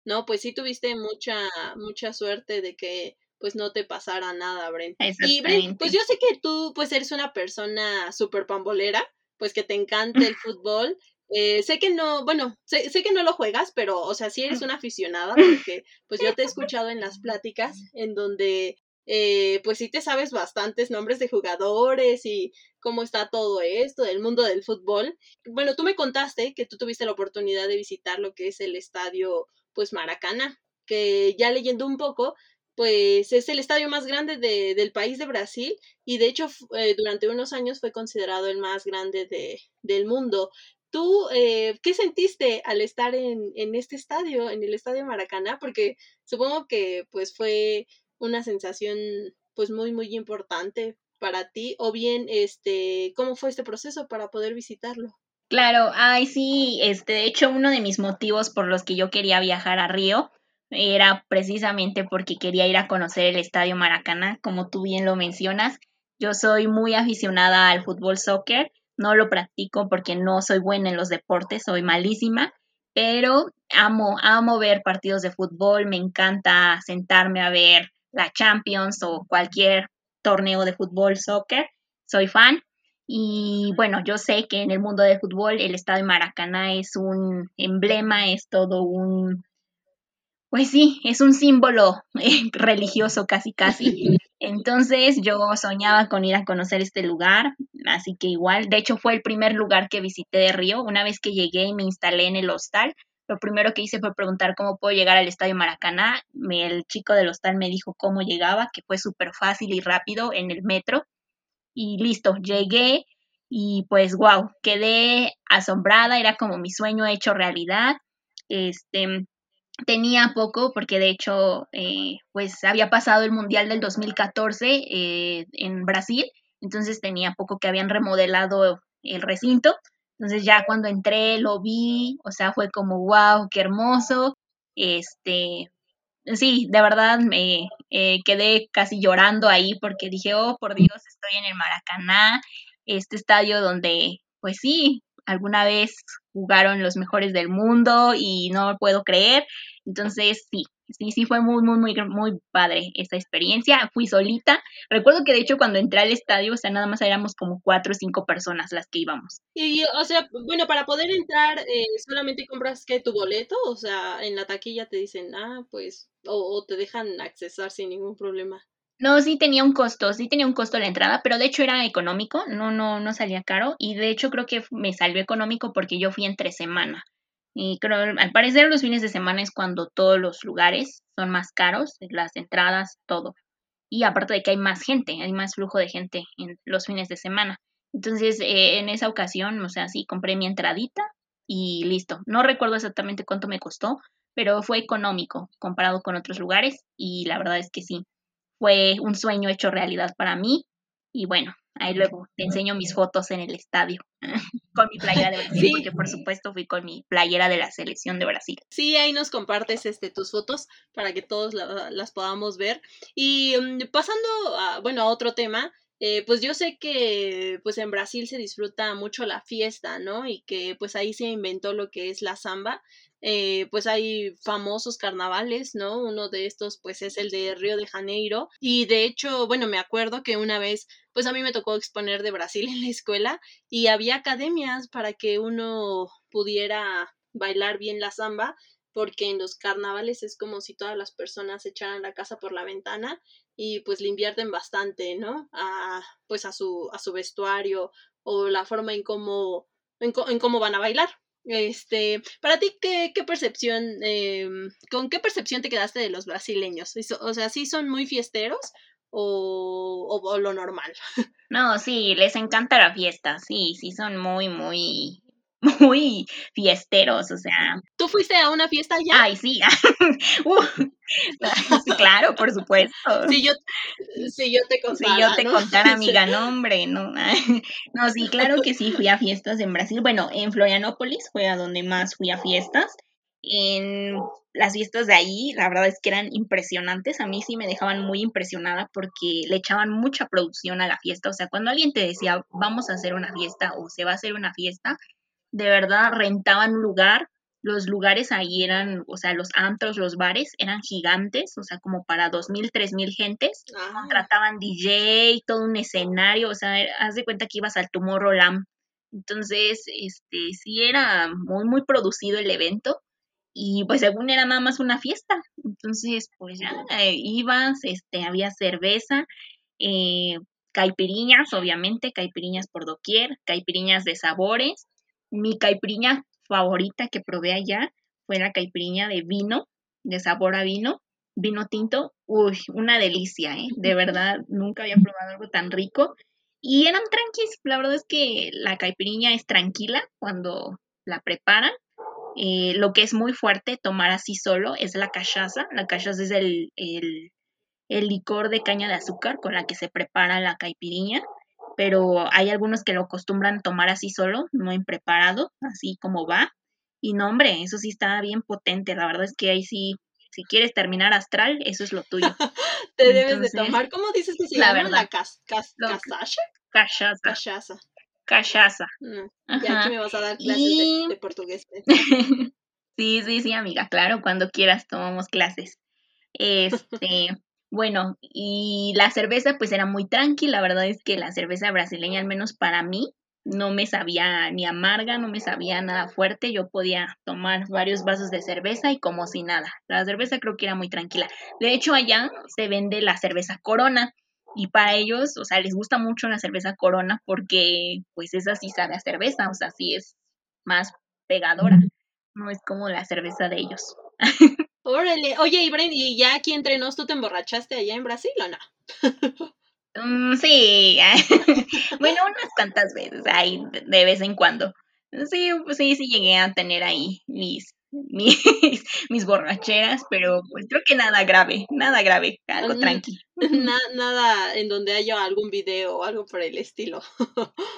No, pues sí tuviste mucha, mucha suerte de que pues no te pasara nada, Bren. Y Bren, pues yo sé que tú pues eres una persona súper pambolera, pues que te encanta el fútbol eh, sé que no, bueno, sé, sé, que no lo juegas, pero, o sea, sí eres una aficionada, porque pues yo te he escuchado en las pláticas en donde, eh, pues sí te sabes bastantes nombres de jugadores y cómo está todo esto del mundo del fútbol. Bueno, tú me contaste que tú tuviste la oportunidad de visitar lo que es el estadio, pues Maracaná, que ya leyendo un poco, pues es el estadio más grande de, del país de Brasil y de hecho eh, durante unos años fue considerado el más grande de, del mundo. ¿Tú eh, qué sentiste al estar en, en, este estadio, en el estadio Maracaná? Porque supongo que pues fue una sensación pues muy muy importante para ti o bien este cómo fue este proceso para poder visitarlo. Claro, ay sí, este de hecho uno de mis motivos por los que yo quería viajar a Río era precisamente porque quería ir a conocer el Estadio Maracaná, como tú bien lo mencionas. Yo soy muy aficionada al fútbol soccer no lo practico porque no soy buena en los deportes, soy malísima, pero amo, amo ver partidos de fútbol, me encanta sentarme a ver la Champions o cualquier torneo de fútbol, soccer, soy fan. Y bueno, yo sé que en el mundo del fútbol el estado de Maracaná es un emblema, es todo un, pues sí, es un símbolo religioso casi casi. Entonces yo soñaba con ir a conocer este lugar, así que igual, de hecho fue el primer lugar que visité de Río. Una vez que llegué y me instalé en el hostal, lo primero que hice fue preguntar cómo puedo llegar al Estadio Maracaná. El chico del hostal me dijo cómo llegaba, que fue súper fácil y rápido en el metro. Y listo, llegué y pues wow, quedé asombrada, era como mi sueño hecho realidad. Este, tenía poco, porque de hecho, eh, pues había pasado el Mundial del 2014 eh, en Brasil, entonces tenía poco que habían remodelado el recinto. Entonces ya cuando entré lo vi, o sea, fue como, wow, qué hermoso. Este, sí, de verdad me eh, quedé casi llorando ahí porque dije, oh, por Dios, estoy en el Maracaná, este estadio donde, pues sí, alguna vez jugaron los mejores del mundo y no puedo creer. Entonces, sí, sí, sí fue muy, muy, muy, muy padre esta experiencia. Fui solita. Recuerdo que de hecho cuando entré al estadio, o sea, nada más éramos como cuatro o cinco personas las que íbamos. Y, o sea, bueno, para poder entrar, eh, solamente compras que tu boleto, o sea, en la taquilla te dicen, ah, pues, o, o te dejan accesar sin ningún problema. No, sí tenía un costo, sí tenía un costo la entrada, pero de hecho era económico, no, no, no salía caro y de hecho creo que me salió económico porque yo fui entre semana. Y creo, al parecer los fines de semana es cuando todos los lugares son más caros, las entradas, todo. Y aparte de que hay más gente, hay más flujo de gente en los fines de semana. Entonces, eh, en esa ocasión, o sea, sí, compré mi entradita y listo. No recuerdo exactamente cuánto me costó, pero fue económico comparado con otros lugares y la verdad es que sí, fue un sueño hecho realidad para mí. Y bueno, ahí luego te enseño mis fotos en el estadio con mi playera de Brasil, porque por supuesto fui con mi playera de la selección de Brasil. Sí, ahí nos compartes este, tus fotos para que todos las podamos ver. Y mm, pasando a, bueno, a otro tema, eh, pues yo sé que pues en Brasil se disfruta mucho la fiesta, ¿no? Y que pues ahí se inventó lo que es la samba. Eh, pues hay famosos carnavales, ¿no? Uno de estos pues es el de Río de Janeiro y de hecho, bueno, me acuerdo que una vez pues a mí me tocó exponer de Brasil en la escuela y había academias para que uno pudiera bailar bien la samba porque en los carnavales es como si todas las personas echaran la casa por la ventana y pues le invierten bastante, ¿no? A, pues a su, a su vestuario o la forma en cómo, en cómo van a bailar. Este, para ti, ¿qué, qué percepción, em, con qué percepción te quedaste de los brasileños? O sea, ¿sí son muy fiesteros o, o, lo normal? No, sí, les encanta la fiesta, sí, sí son muy, muy, muy fiesteros, o sea. ¿Tú fuiste a una fiesta ya? Ay, sí. Uh, claro, por supuesto. Si yo, si yo te contara. Si yo te contara, amiga, no, hombre, no. No, sí, claro que sí, fui a fiestas en Brasil. Bueno, en Florianópolis fue a donde más fui a fiestas. En las fiestas de ahí, la verdad es que eran impresionantes. A mí sí me dejaban muy impresionada porque le echaban mucha producción a la fiesta. O sea, cuando alguien te decía, vamos a hacer una fiesta o se va a hacer una fiesta, de verdad rentaban un lugar. Los lugares ahí eran, o sea, los antros, los bares eran gigantes, o sea, como para dos mil, tres mil gentes. Ah. Trataban DJ, todo un escenario, o sea, haz de cuenta que ibas al Tomorrowland. Entonces, este, sí era muy, muy producido el evento y pues según era nada más una fiesta. Entonces, pues ya eh, ibas, este, había cerveza, eh, caipiriñas, obviamente, caipiriñas por doquier, caipiriñas de sabores, mi caipirinha favorita que probé allá fue la caipirinha de vino, de sabor a vino, vino tinto. Uy, una delicia, ¿eh? De verdad, nunca había probado algo tan rico. Y eran tranquilos. La verdad es que la caipirinha es tranquila cuando la preparan. Eh, lo que es muy fuerte tomar así solo es la cachaza. La cachaza es el, el, el licor de caña de azúcar con la que se prepara la caipirinha pero hay algunos que lo acostumbran tomar así solo, no impreparado, así como va. Y no, hombre, eso sí está bien potente. La verdad es que ahí sí, si quieres terminar astral, eso es lo tuyo. Te debes de tomar, ¿cómo dices que se la llama? Verdad, ¿La cas, cas, cachaza? Cachaza. Cachaza. Mm, ya aquí me vas a dar clases de, portugués. sí, sí, sí, amiga, claro, cuando quieras tomamos clases. Este, bueno, y la cerveza pues era muy tranquila, la verdad es que la cerveza brasileña, al menos para mí, no me sabía ni amarga, no me sabía nada fuerte, yo podía tomar varios vasos de cerveza y como si nada. La cerveza creo que era muy tranquila. De hecho, allá se vende la cerveza Corona y para ellos, o sea, les gusta mucho la cerveza Corona porque pues esa sí sabe a cerveza, o sea, sí es más pegadora, no es como la cerveza de ellos. Órale. Oye, Ibrahim, ¿y ya aquí entre nos tú te emborrachaste allá en Brasil o no? Mm, sí, bueno, unas cuantas veces, ahí de vez en cuando. Sí, pues sí, sí llegué a tener ahí mis, mis, mis borracheras, pero pues creo que nada grave, nada grave, algo tranquilo. nada en donde haya algún video o algo por el estilo.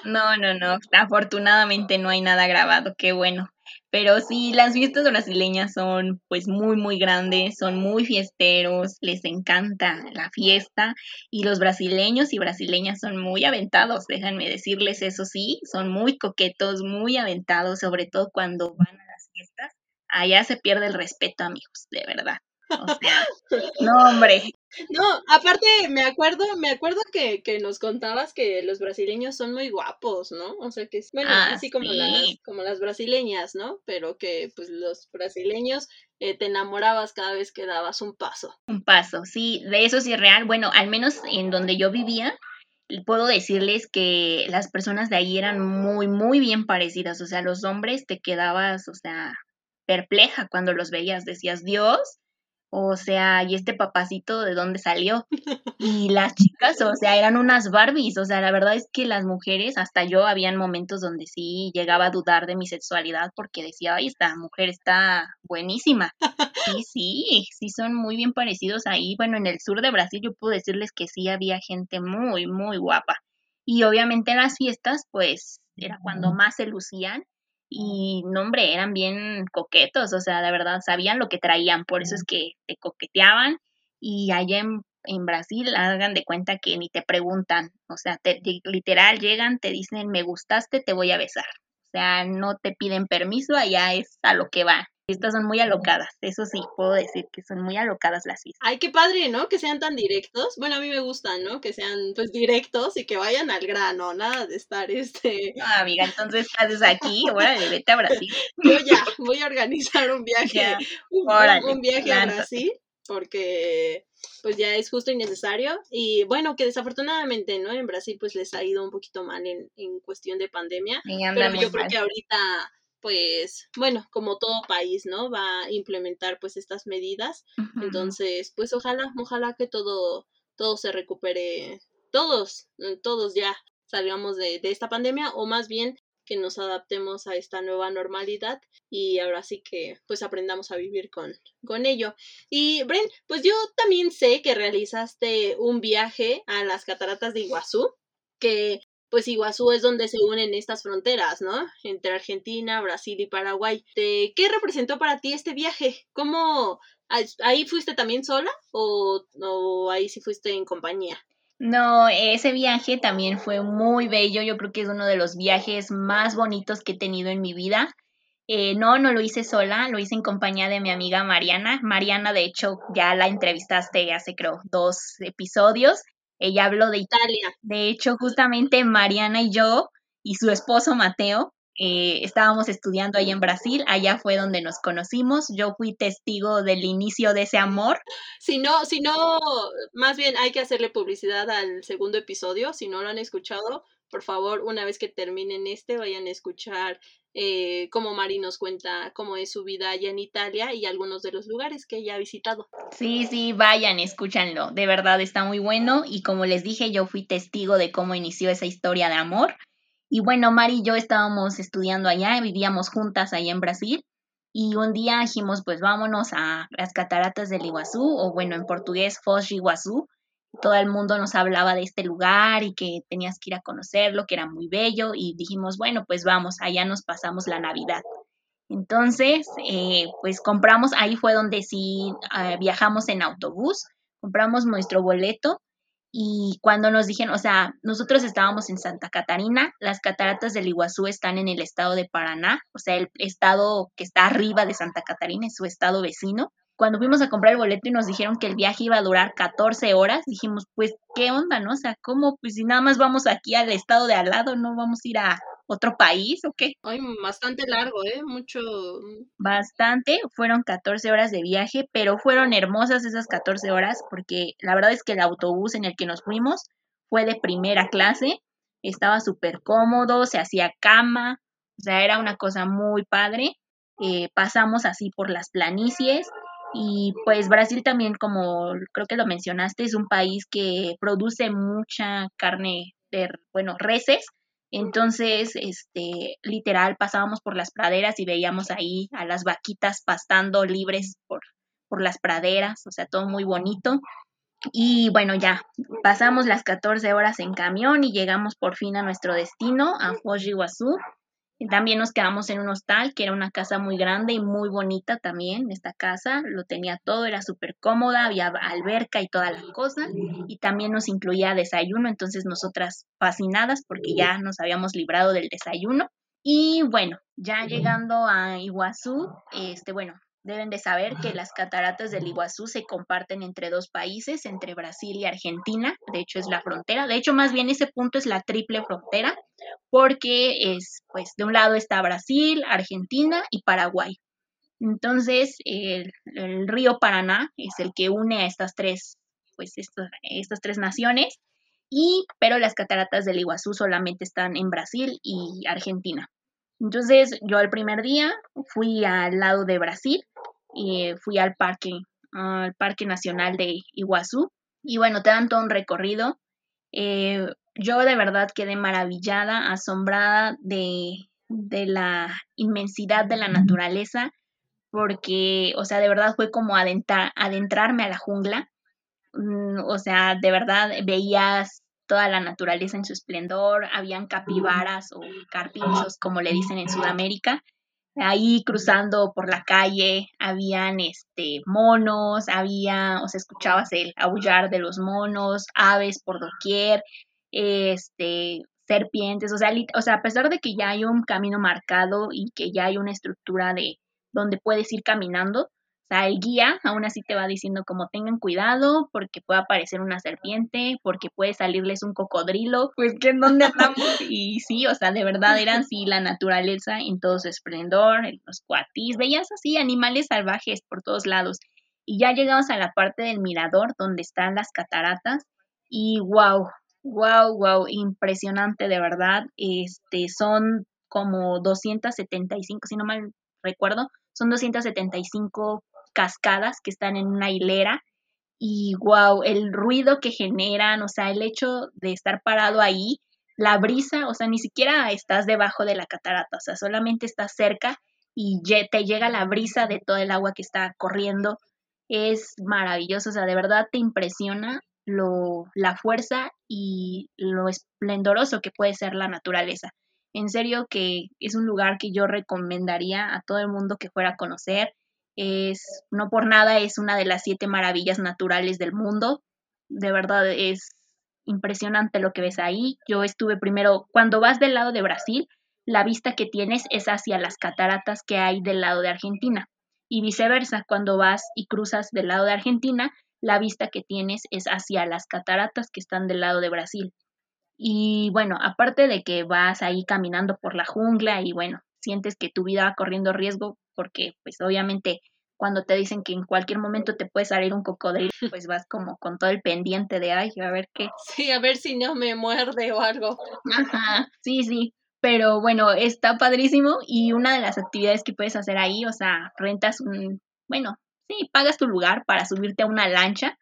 no, no, no, afortunadamente no hay nada grabado, qué bueno. Pero sí, las fiestas brasileñas son pues muy, muy grandes, son muy fiesteros, les encanta la fiesta y los brasileños y brasileñas son muy aventados, déjenme decirles eso sí, son muy coquetos, muy aventados, sobre todo cuando van a las fiestas. Allá se pierde el respeto, amigos, de verdad. O sea, no, hombre. No, aparte, me acuerdo, me acuerdo que, que, nos contabas que los brasileños son muy guapos, ¿no? O sea que, bueno, ah, así como, las, como las brasileñas, ¿no? Pero que, pues, los brasileños eh, te enamorabas cada vez que dabas un paso. Un paso, sí, de eso sí es real. Bueno, al menos en donde yo vivía, puedo decirles que las personas de ahí eran muy, muy bien parecidas. O sea, los hombres te quedabas, o sea, perpleja cuando los veías. Decías, Dios, o sea, ¿y este papacito de dónde salió? Y las chicas, o sea, eran unas Barbies, o sea, la verdad es que las mujeres, hasta yo, habían momentos donde sí llegaba a dudar de mi sexualidad porque decía, ay, esta mujer está buenísima. Sí, sí, sí son muy bien parecidos ahí. Bueno, en el sur de Brasil yo puedo decirles que sí había gente muy, muy guapa. Y obviamente en las fiestas, pues, era cuando más se lucían y no, hombre, eran bien coquetos, o sea, de verdad sabían lo que traían, por eso es que te coqueteaban y allá en, en Brasil hagan de cuenta que ni te preguntan, o sea, te, literal llegan, te dicen, me gustaste, te voy a besar. O sea, no te piden permiso, allá es a lo que va. Estas son muy alocadas, eso sí, puedo decir que son muy alocadas las fiestas. Ay, qué padre, ¿no? Que sean tan directos. Bueno, a mí me gustan, ¿no? Que sean pues directos y que vayan al grano, nada de estar este... No, amiga, entonces haces aquí, órale, vete a Brasil. Yo ya, voy a organizar un viaje, un, viaje a Brasil, porque pues ya es justo y necesario. Y bueno, que desafortunadamente, ¿no? En Brasil pues les ha ido un poquito mal en, en cuestión de pandemia. pero yo creo que ahorita pues, bueno, como todo país, ¿no? Va a implementar pues estas medidas. Entonces, pues ojalá, ojalá que todo, todo se recupere, todos, todos ya salgamos de, de esta pandemia o más bien que nos adaptemos a esta nueva normalidad y ahora sí que pues aprendamos a vivir con, con ello. Y Bren, pues yo también sé que realizaste un viaje a las cataratas de Iguazú, que pues Iguazú es donde se unen estas fronteras, ¿no? Entre Argentina, Brasil y Paraguay. ¿Qué representó para ti este viaje? ¿Cómo ahí fuiste también sola o, o ahí sí fuiste en compañía? No, ese viaje también fue muy bello. Yo creo que es uno de los viajes más bonitos que he tenido en mi vida. Eh, no, no lo hice sola, lo hice en compañía de mi amiga Mariana. Mariana, de hecho, ya la entrevistaste hace, creo, dos episodios. Ella habló de Italia. De hecho, justamente Mariana y yo y su esposo Mateo eh, estábamos estudiando ahí en Brasil, allá fue donde nos conocimos, yo fui testigo del inicio de ese amor. Si no, si no, más bien hay que hacerle publicidad al segundo episodio, si no lo han escuchado, por favor, una vez que terminen este, vayan a escuchar eh, cómo Mari nos cuenta cómo es su vida allá en Italia y algunos de los lugares que ella ha visitado. Sí, sí, vayan, escúchanlo, de verdad está muy bueno y como les dije, yo fui testigo de cómo inició esa historia de amor y bueno, Mari y yo estábamos estudiando allá, vivíamos juntas allá en Brasil. Y un día dijimos, pues vámonos a las cataratas del Iguazú, o bueno, en portugués, Foz de Iguazú. Todo el mundo nos hablaba de este lugar y que tenías que ir a conocerlo, que era muy bello. Y dijimos, bueno, pues vamos, allá nos pasamos la Navidad. Entonces, eh, pues compramos, ahí fue donde sí ah, viajamos en autobús, compramos nuestro boleto y cuando nos dijeron, o sea, nosotros estábamos en Santa Catarina, las cataratas del Iguazú están en el estado de Paraná, o sea, el estado que está arriba de Santa Catarina es su estado vecino. Cuando fuimos a comprar el boleto y nos dijeron que el viaje iba a durar 14 horas, dijimos, pues, ¿qué onda, no? O sea, ¿cómo? Pues si nada más vamos aquí al estado de al lado, no vamos a ir a otro país o qué? Ay, bastante largo, ¿eh? Mucho. Bastante, fueron 14 horas de viaje, pero fueron hermosas esas 14 horas porque la verdad es que el autobús en el que nos fuimos fue de primera clase, estaba súper cómodo, se hacía cama, o sea, era una cosa muy padre. Eh, pasamos así por las planicies y pues Brasil también, como creo que lo mencionaste, es un país que produce mucha carne de, bueno, reses, entonces, este, literal, pasábamos por las praderas y veíamos ahí a las vaquitas pastando libres por, por las praderas, o sea, todo muy bonito. Y bueno, ya pasamos las 14 horas en camión y llegamos por fin a nuestro destino, a Foz Iguazú. También nos quedamos en un hostal, que era una casa muy grande y muy bonita también. Esta casa lo tenía todo, era súper cómoda, había alberca y toda la cosa. Y también nos incluía desayuno, entonces nosotras fascinadas porque ya nos habíamos librado del desayuno. Y bueno, ya llegando a Iguazú, este, bueno, Deben de saber que las cataratas del Iguazú se comparten entre dos países, entre Brasil y Argentina. De hecho, es la frontera. De hecho, más bien ese punto es la triple frontera, porque es, pues, de un lado está Brasil, Argentina y Paraguay. Entonces, el, río Paraná es el que une a estas tres, pues, estas tres naciones. Y, pero las cataratas del Iguazú solamente están en Brasil y Argentina. Entonces yo el primer día fui al lado de Brasil y fui al parque, al Parque Nacional de Iguazú. Y bueno, te dan todo un recorrido. Eh, yo de verdad quedé maravillada, asombrada de, de la inmensidad de la naturaleza, porque, o sea, de verdad fue como adentrar, adentrarme a la jungla. Mm, o sea, de verdad veías toda la naturaleza en su esplendor, habían capibaras o carpinchos, como le dicen en Sudamérica, ahí cruzando por la calle, habían este monos, había, o sea, escuchabas el aullar de los monos, aves por doquier, este serpientes, o sea, o sea, a pesar de que ya hay un camino marcado y que ya hay una estructura de donde puedes ir caminando, o sea, el guía aún así te va diciendo como tengan cuidado porque puede aparecer una serpiente, porque puede salirles un cocodrilo, pues que en dónde andamos. y sí, o sea, de verdad era así la naturaleza en todo su esplendor, los cuatis, veías así animales salvajes por todos lados. Y ya llegamos a la parte del mirador donde están las cataratas y wow, wow, wow, impresionante de verdad. Este, son como 275, si no mal recuerdo, son 275 cascadas que están en una hilera y wow, el ruido que generan, o sea, el hecho de estar parado ahí, la brisa, o sea, ni siquiera estás debajo de la catarata, o sea, solamente estás cerca y te llega la brisa de todo el agua que está corriendo. Es maravilloso, o sea, de verdad te impresiona lo, la fuerza y lo esplendoroso que puede ser la naturaleza. En serio que es un lugar que yo recomendaría a todo el mundo que fuera a conocer. Es, no por nada, es una de las siete maravillas naturales del mundo. De verdad es impresionante lo que ves ahí. Yo estuve primero, cuando vas del lado de Brasil, la vista que tienes es hacia las cataratas que hay del lado de Argentina. Y viceversa, cuando vas y cruzas del lado de Argentina, la vista que tienes es hacia las cataratas que están del lado de Brasil. Y bueno, aparte de que vas ahí caminando por la jungla y bueno, sientes que tu vida va corriendo riesgo porque pues obviamente cuando te dicen que en cualquier momento te puede salir un cocodrilo, pues vas como con todo el pendiente de, ay, a ver qué. Sí, a ver si no me muerde o algo. Ajá, sí, sí. Pero bueno, está padrísimo y una de las actividades que puedes hacer ahí, o sea, rentas un, bueno, sí, pagas tu lugar para subirte a una lancha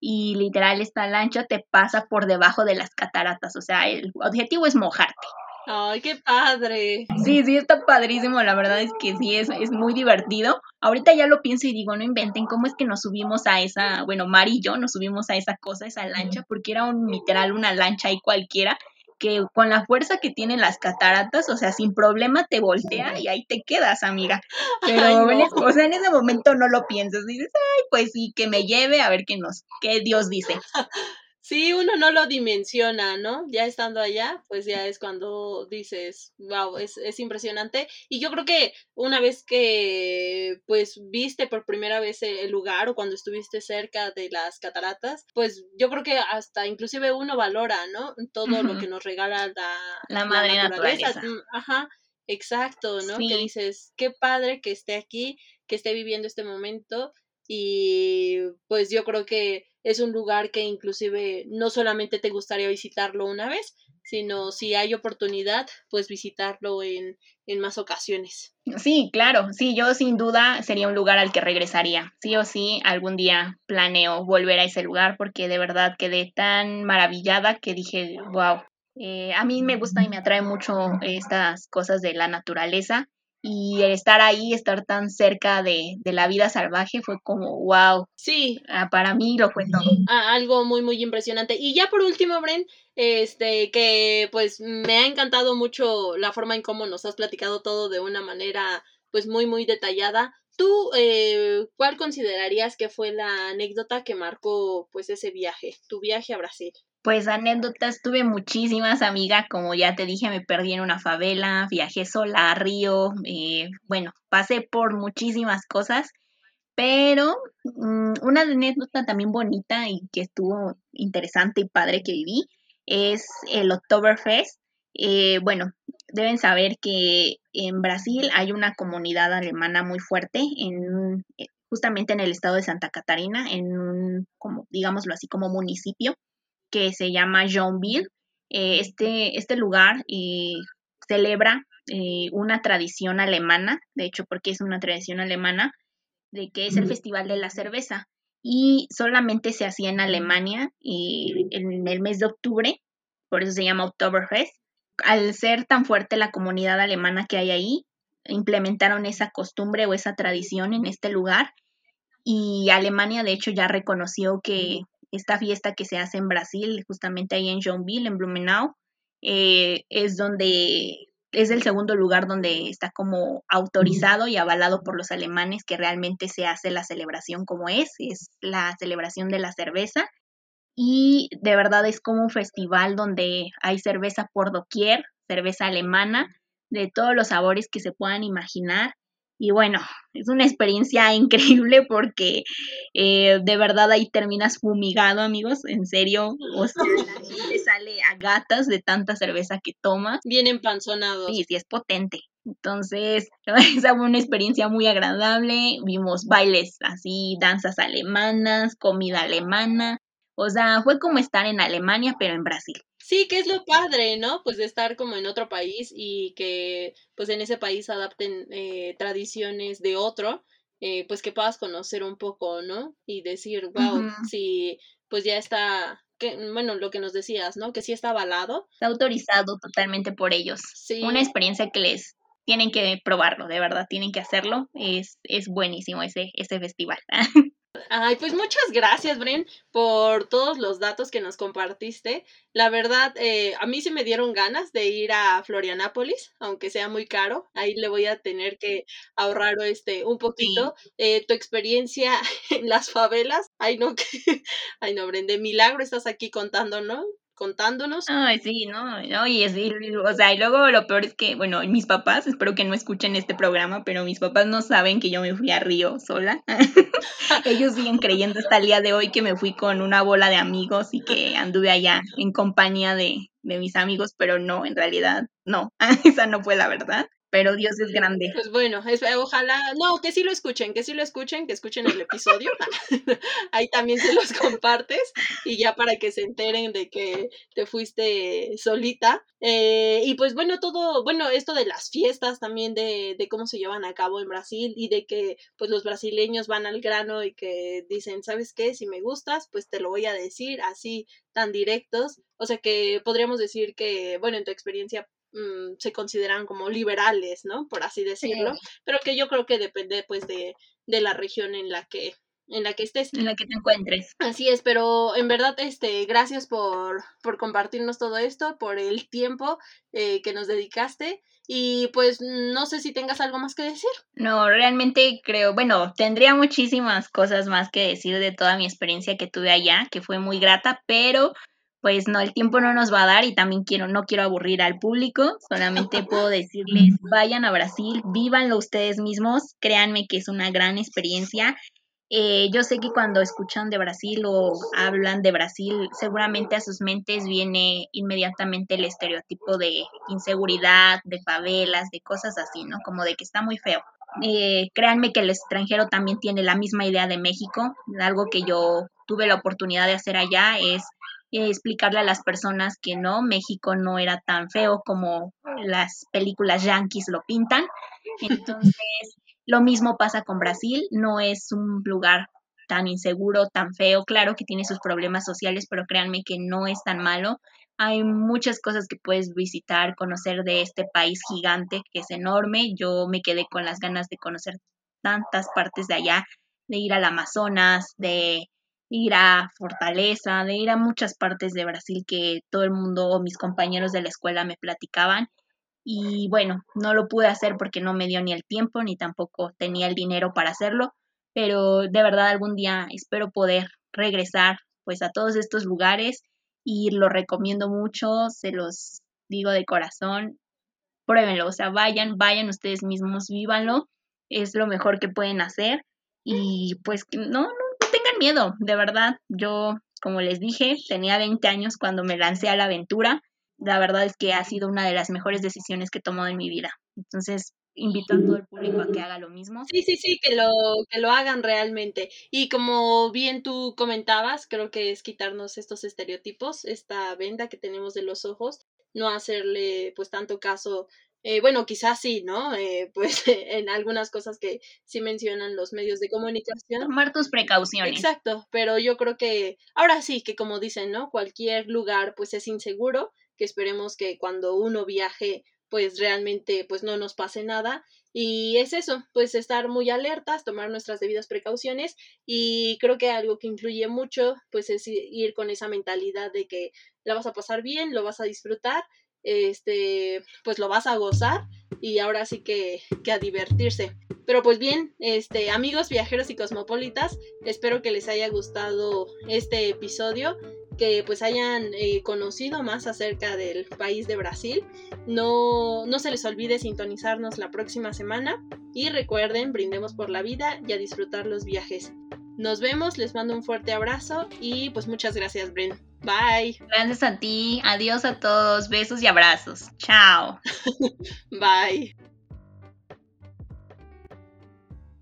y literal esta lancha te pasa por debajo de las cataratas, o sea, el objetivo es mojarte. Ay, qué padre. Sí, sí, está padrísimo. La verdad es que sí, es, es muy divertido. Ahorita ya lo pienso y digo, no inventen cómo es que nos subimos a esa, bueno, Mari y yo nos subimos a esa cosa, esa lancha, porque era un literal una lancha ahí cualquiera que con la fuerza que tienen las cataratas, o sea, sin problema te voltea y ahí te quedas, amiga. Pero, o sea, en ese momento no lo piensas, dices, ay, pues sí, que me lleve a ver qué nos, qué Dios dice. Sí, uno no lo dimensiona, ¿no? Ya estando allá, pues ya es cuando dices, wow, es, es impresionante. Y yo creo que una vez que, pues, viste por primera vez el lugar o cuando estuviste cerca de las cataratas, pues yo creo que hasta inclusive uno valora, ¿no? Todo lo que nos regala la, la madre naturaleza. Mm, ajá, exacto, ¿no? Que dices, qué padre que esté aquí, que esté viviendo este momento y pues yo creo que es un lugar que inclusive no solamente te gustaría visitarlo una vez, sino si hay oportunidad, pues visitarlo en, en más ocasiones. Sí, claro, sí, yo sin duda sería un lugar al que regresaría. Sí o sí, algún día planeo volver a ese lugar porque de verdad quedé tan maravillada que dije, wow. Eh, a mí me gusta y me atrae mucho estas cosas de la naturaleza y el estar ahí, estar tan cerca de, la vida salvaje fue como, wow. Sí. Ah, para mí lo fue todo. Ah, algo muy, muy impresionante. Y ya por último, Bren, este, que pues me ha encantado mucho la forma en cómo nos has platicado todo de una manera pues muy, muy detallada. ¿Tú eh, cuál considerarías que fue la anécdota que marcó pues ese viaje, tu viaje a Brasil? Pues anécdotas, tuve muchísimas, amigas, como ya te dije, me perdí en una favela, viajé sola a Río, eh, bueno, pasé por muchísimas cosas, pero mm, una anécdota también bonita y que estuvo interesante y padre que viví es el Oktoberfest. Eh, bueno, deben saber que en Brasil hay una comunidad alemana muy fuerte, en, justamente en el estado de Santa Catarina, en un, como, digámoslo así, como municipio que se llama Johnville. Eh, este, este lugar eh, celebra eh, una tradición alemana, de hecho porque es una tradición alemana, de que es el Festival de la Cerveza y solamente se hacía en Alemania en el mes de octubre, por eso se llama Oktoberfest. Al ser tan fuerte la comunidad alemana que hay ahí, implementaron esa costumbre o esa tradición en este lugar y Alemania de hecho ya reconoció que esta fiesta que se hace en Brasil, justamente ahí en Joinville, en Blumenau, eh, es donde es el segundo lugar donde está como autorizado y avalado por los alemanes que realmente se hace la celebración como es, es la celebración de la cerveza. Y de verdad es como un festival donde hay cerveza por doquier, cerveza alemana, de todos los sabores que se puedan imaginar. Y bueno, es una experiencia increíble porque eh, de verdad ahí terminas fumigado, amigos, en serio. O sea, gente sale a gatas de tanta cerveza que toma. Bien empanzonado. Sí, sí, es potente. Entonces, esa fue una experiencia muy agradable. Vimos bailes así, danzas alemanas, comida alemana. O sea, fue como estar en Alemania, pero en Brasil. Sí, que es lo padre, ¿no? Pues de estar como en otro país y que pues en ese país adapten eh, tradiciones de otro, eh, pues que puedas conocer un poco, ¿no? Y decir, wow, si pues ya está, que, bueno, lo que nos decías, ¿no? Que sí está avalado. Está autorizado totalmente por ellos. Sí. Una experiencia que les tienen que probarlo, de verdad, tienen que hacerlo. Es, es buenísimo ese, ese festival. Ay, pues muchas gracias, Bren, por todos los datos que nos compartiste. La verdad, eh, a mí se me dieron ganas de ir a Florianápolis, aunque sea muy caro. Ahí le voy a tener que ahorrar este un poquito. Eh, tu experiencia en las favelas, ay no, que, ay no, Bren, de milagro estás aquí contando, ¿no? Contándonos. Ay, sí, ¿no? no y es, o sea, y luego lo peor es que, bueno, mis papás, espero que no escuchen este programa, pero mis papás no saben que yo me fui a Río sola. Ellos siguen creyendo hasta el día de hoy que me fui con una bola de amigos y que anduve allá en compañía de, de mis amigos, pero no, en realidad, no, esa no fue la verdad pero Dios es grande. Pues bueno, ojalá, no, que sí lo escuchen, que sí lo escuchen, que escuchen el episodio. Ahí también se los compartes y ya para que se enteren de que te fuiste solita. Eh, y pues bueno, todo, bueno, esto de las fiestas también, de, de cómo se llevan a cabo en Brasil y de que pues los brasileños van al grano y que dicen, ¿sabes qué? Si me gustas, pues te lo voy a decir así tan directos. O sea que podríamos decir que, bueno, en tu experiencia Mm, se consideran como liberales, ¿no? Por así decirlo, pero que yo creo que depende pues de, de la región en la que en la que estés. En la que te encuentres. Así es, pero en verdad, este, gracias por, por compartirnos todo esto, por el tiempo eh, que nos dedicaste. Y pues no sé si tengas algo más que decir. No, realmente creo, bueno, tendría muchísimas cosas más que decir de toda mi experiencia que tuve allá, que fue muy grata, pero pues no, el tiempo no nos va a dar y también quiero, no quiero aburrir al público, solamente puedo decirles, vayan a Brasil, vívanlo ustedes mismos, créanme que es una gran experiencia. Eh, yo sé que cuando escuchan de Brasil o hablan de Brasil, seguramente a sus mentes viene inmediatamente el estereotipo de inseguridad, de favelas, de cosas así, ¿no? Como de que está muy feo. Eh, créanme que el extranjero también tiene la misma idea de México. Algo que yo tuve la oportunidad de hacer allá es explicarle a las personas que no, México no era tan feo como las películas yankees lo pintan. Entonces, lo mismo pasa con Brasil, no es un lugar tan inseguro, tan feo, claro que tiene sus problemas sociales, pero créanme que no es tan malo. Hay muchas cosas que puedes visitar, conocer de este país gigante que es enorme. Yo me quedé con las ganas de conocer tantas partes de allá, de ir al Amazonas, de ir a Fortaleza, de ir a muchas partes de Brasil que todo el mundo, mis compañeros de la escuela me platicaban. Y bueno, no lo pude hacer porque no me dio ni el tiempo ni tampoco tenía el dinero para hacerlo, pero de verdad algún día espero poder regresar pues a todos estos lugares y lo recomiendo mucho, se los digo de corazón, pruébenlo, o sea, vayan, vayan ustedes mismos, vívanlo, es lo mejor que pueden hacer y pues no, no, miedo, de verdad. Yo, como les dije, tenía 20 años cuando me lancé a la aventura. La verdad es que ha sido una de las mejores decisiones que he tomado en mi vida. Entonces, invito a todo el público a que haga lo mismo. Sí, sí, sí, que lo, que lo hagan realmente. Y como bien tú comentabas, creo que es quitarnos estos estereotipos, esta venda que tenemos de los ojos, no hacerle pues tanto caso eh, bueno, quizás sí, ¿no? Eh, pues en algunas cosas que sí mencionan los medios de comunicación. Tomar tus precauciones. Exacto, pero yo creo que ahora sí, que como dicen, ¿no? Cualquier lugar pues es inseguro, que esperemos que cuando uno viaje pues realmente pues no nos pase nada y es eso, pues estar muy alertas, tomar nuestras debidas precauciones y creo que algo que influye mucho pues es ir con esa mentalidad de que la vas a pasar bien, lo vas a disfrutar este, pues lo vas a gozar y ahora sí que, que a divertirse. Pero pues bien, este, amigos viajeros y cosmopolitas, espero que les haya gustado este episodio, que pues hayan eh, conocido más acerca del país de Brasil. No, no se les olvide sintonizarnos la próxima semana y recuerden, brindemos por la vida y a disfrutar los viajes. Nos vemos, les mando un fuerte abrazo y pues muchas gracias, Bren. Bye. Gracias a ti. Adiós a todos. Besos y abrazos. Chao. Bye.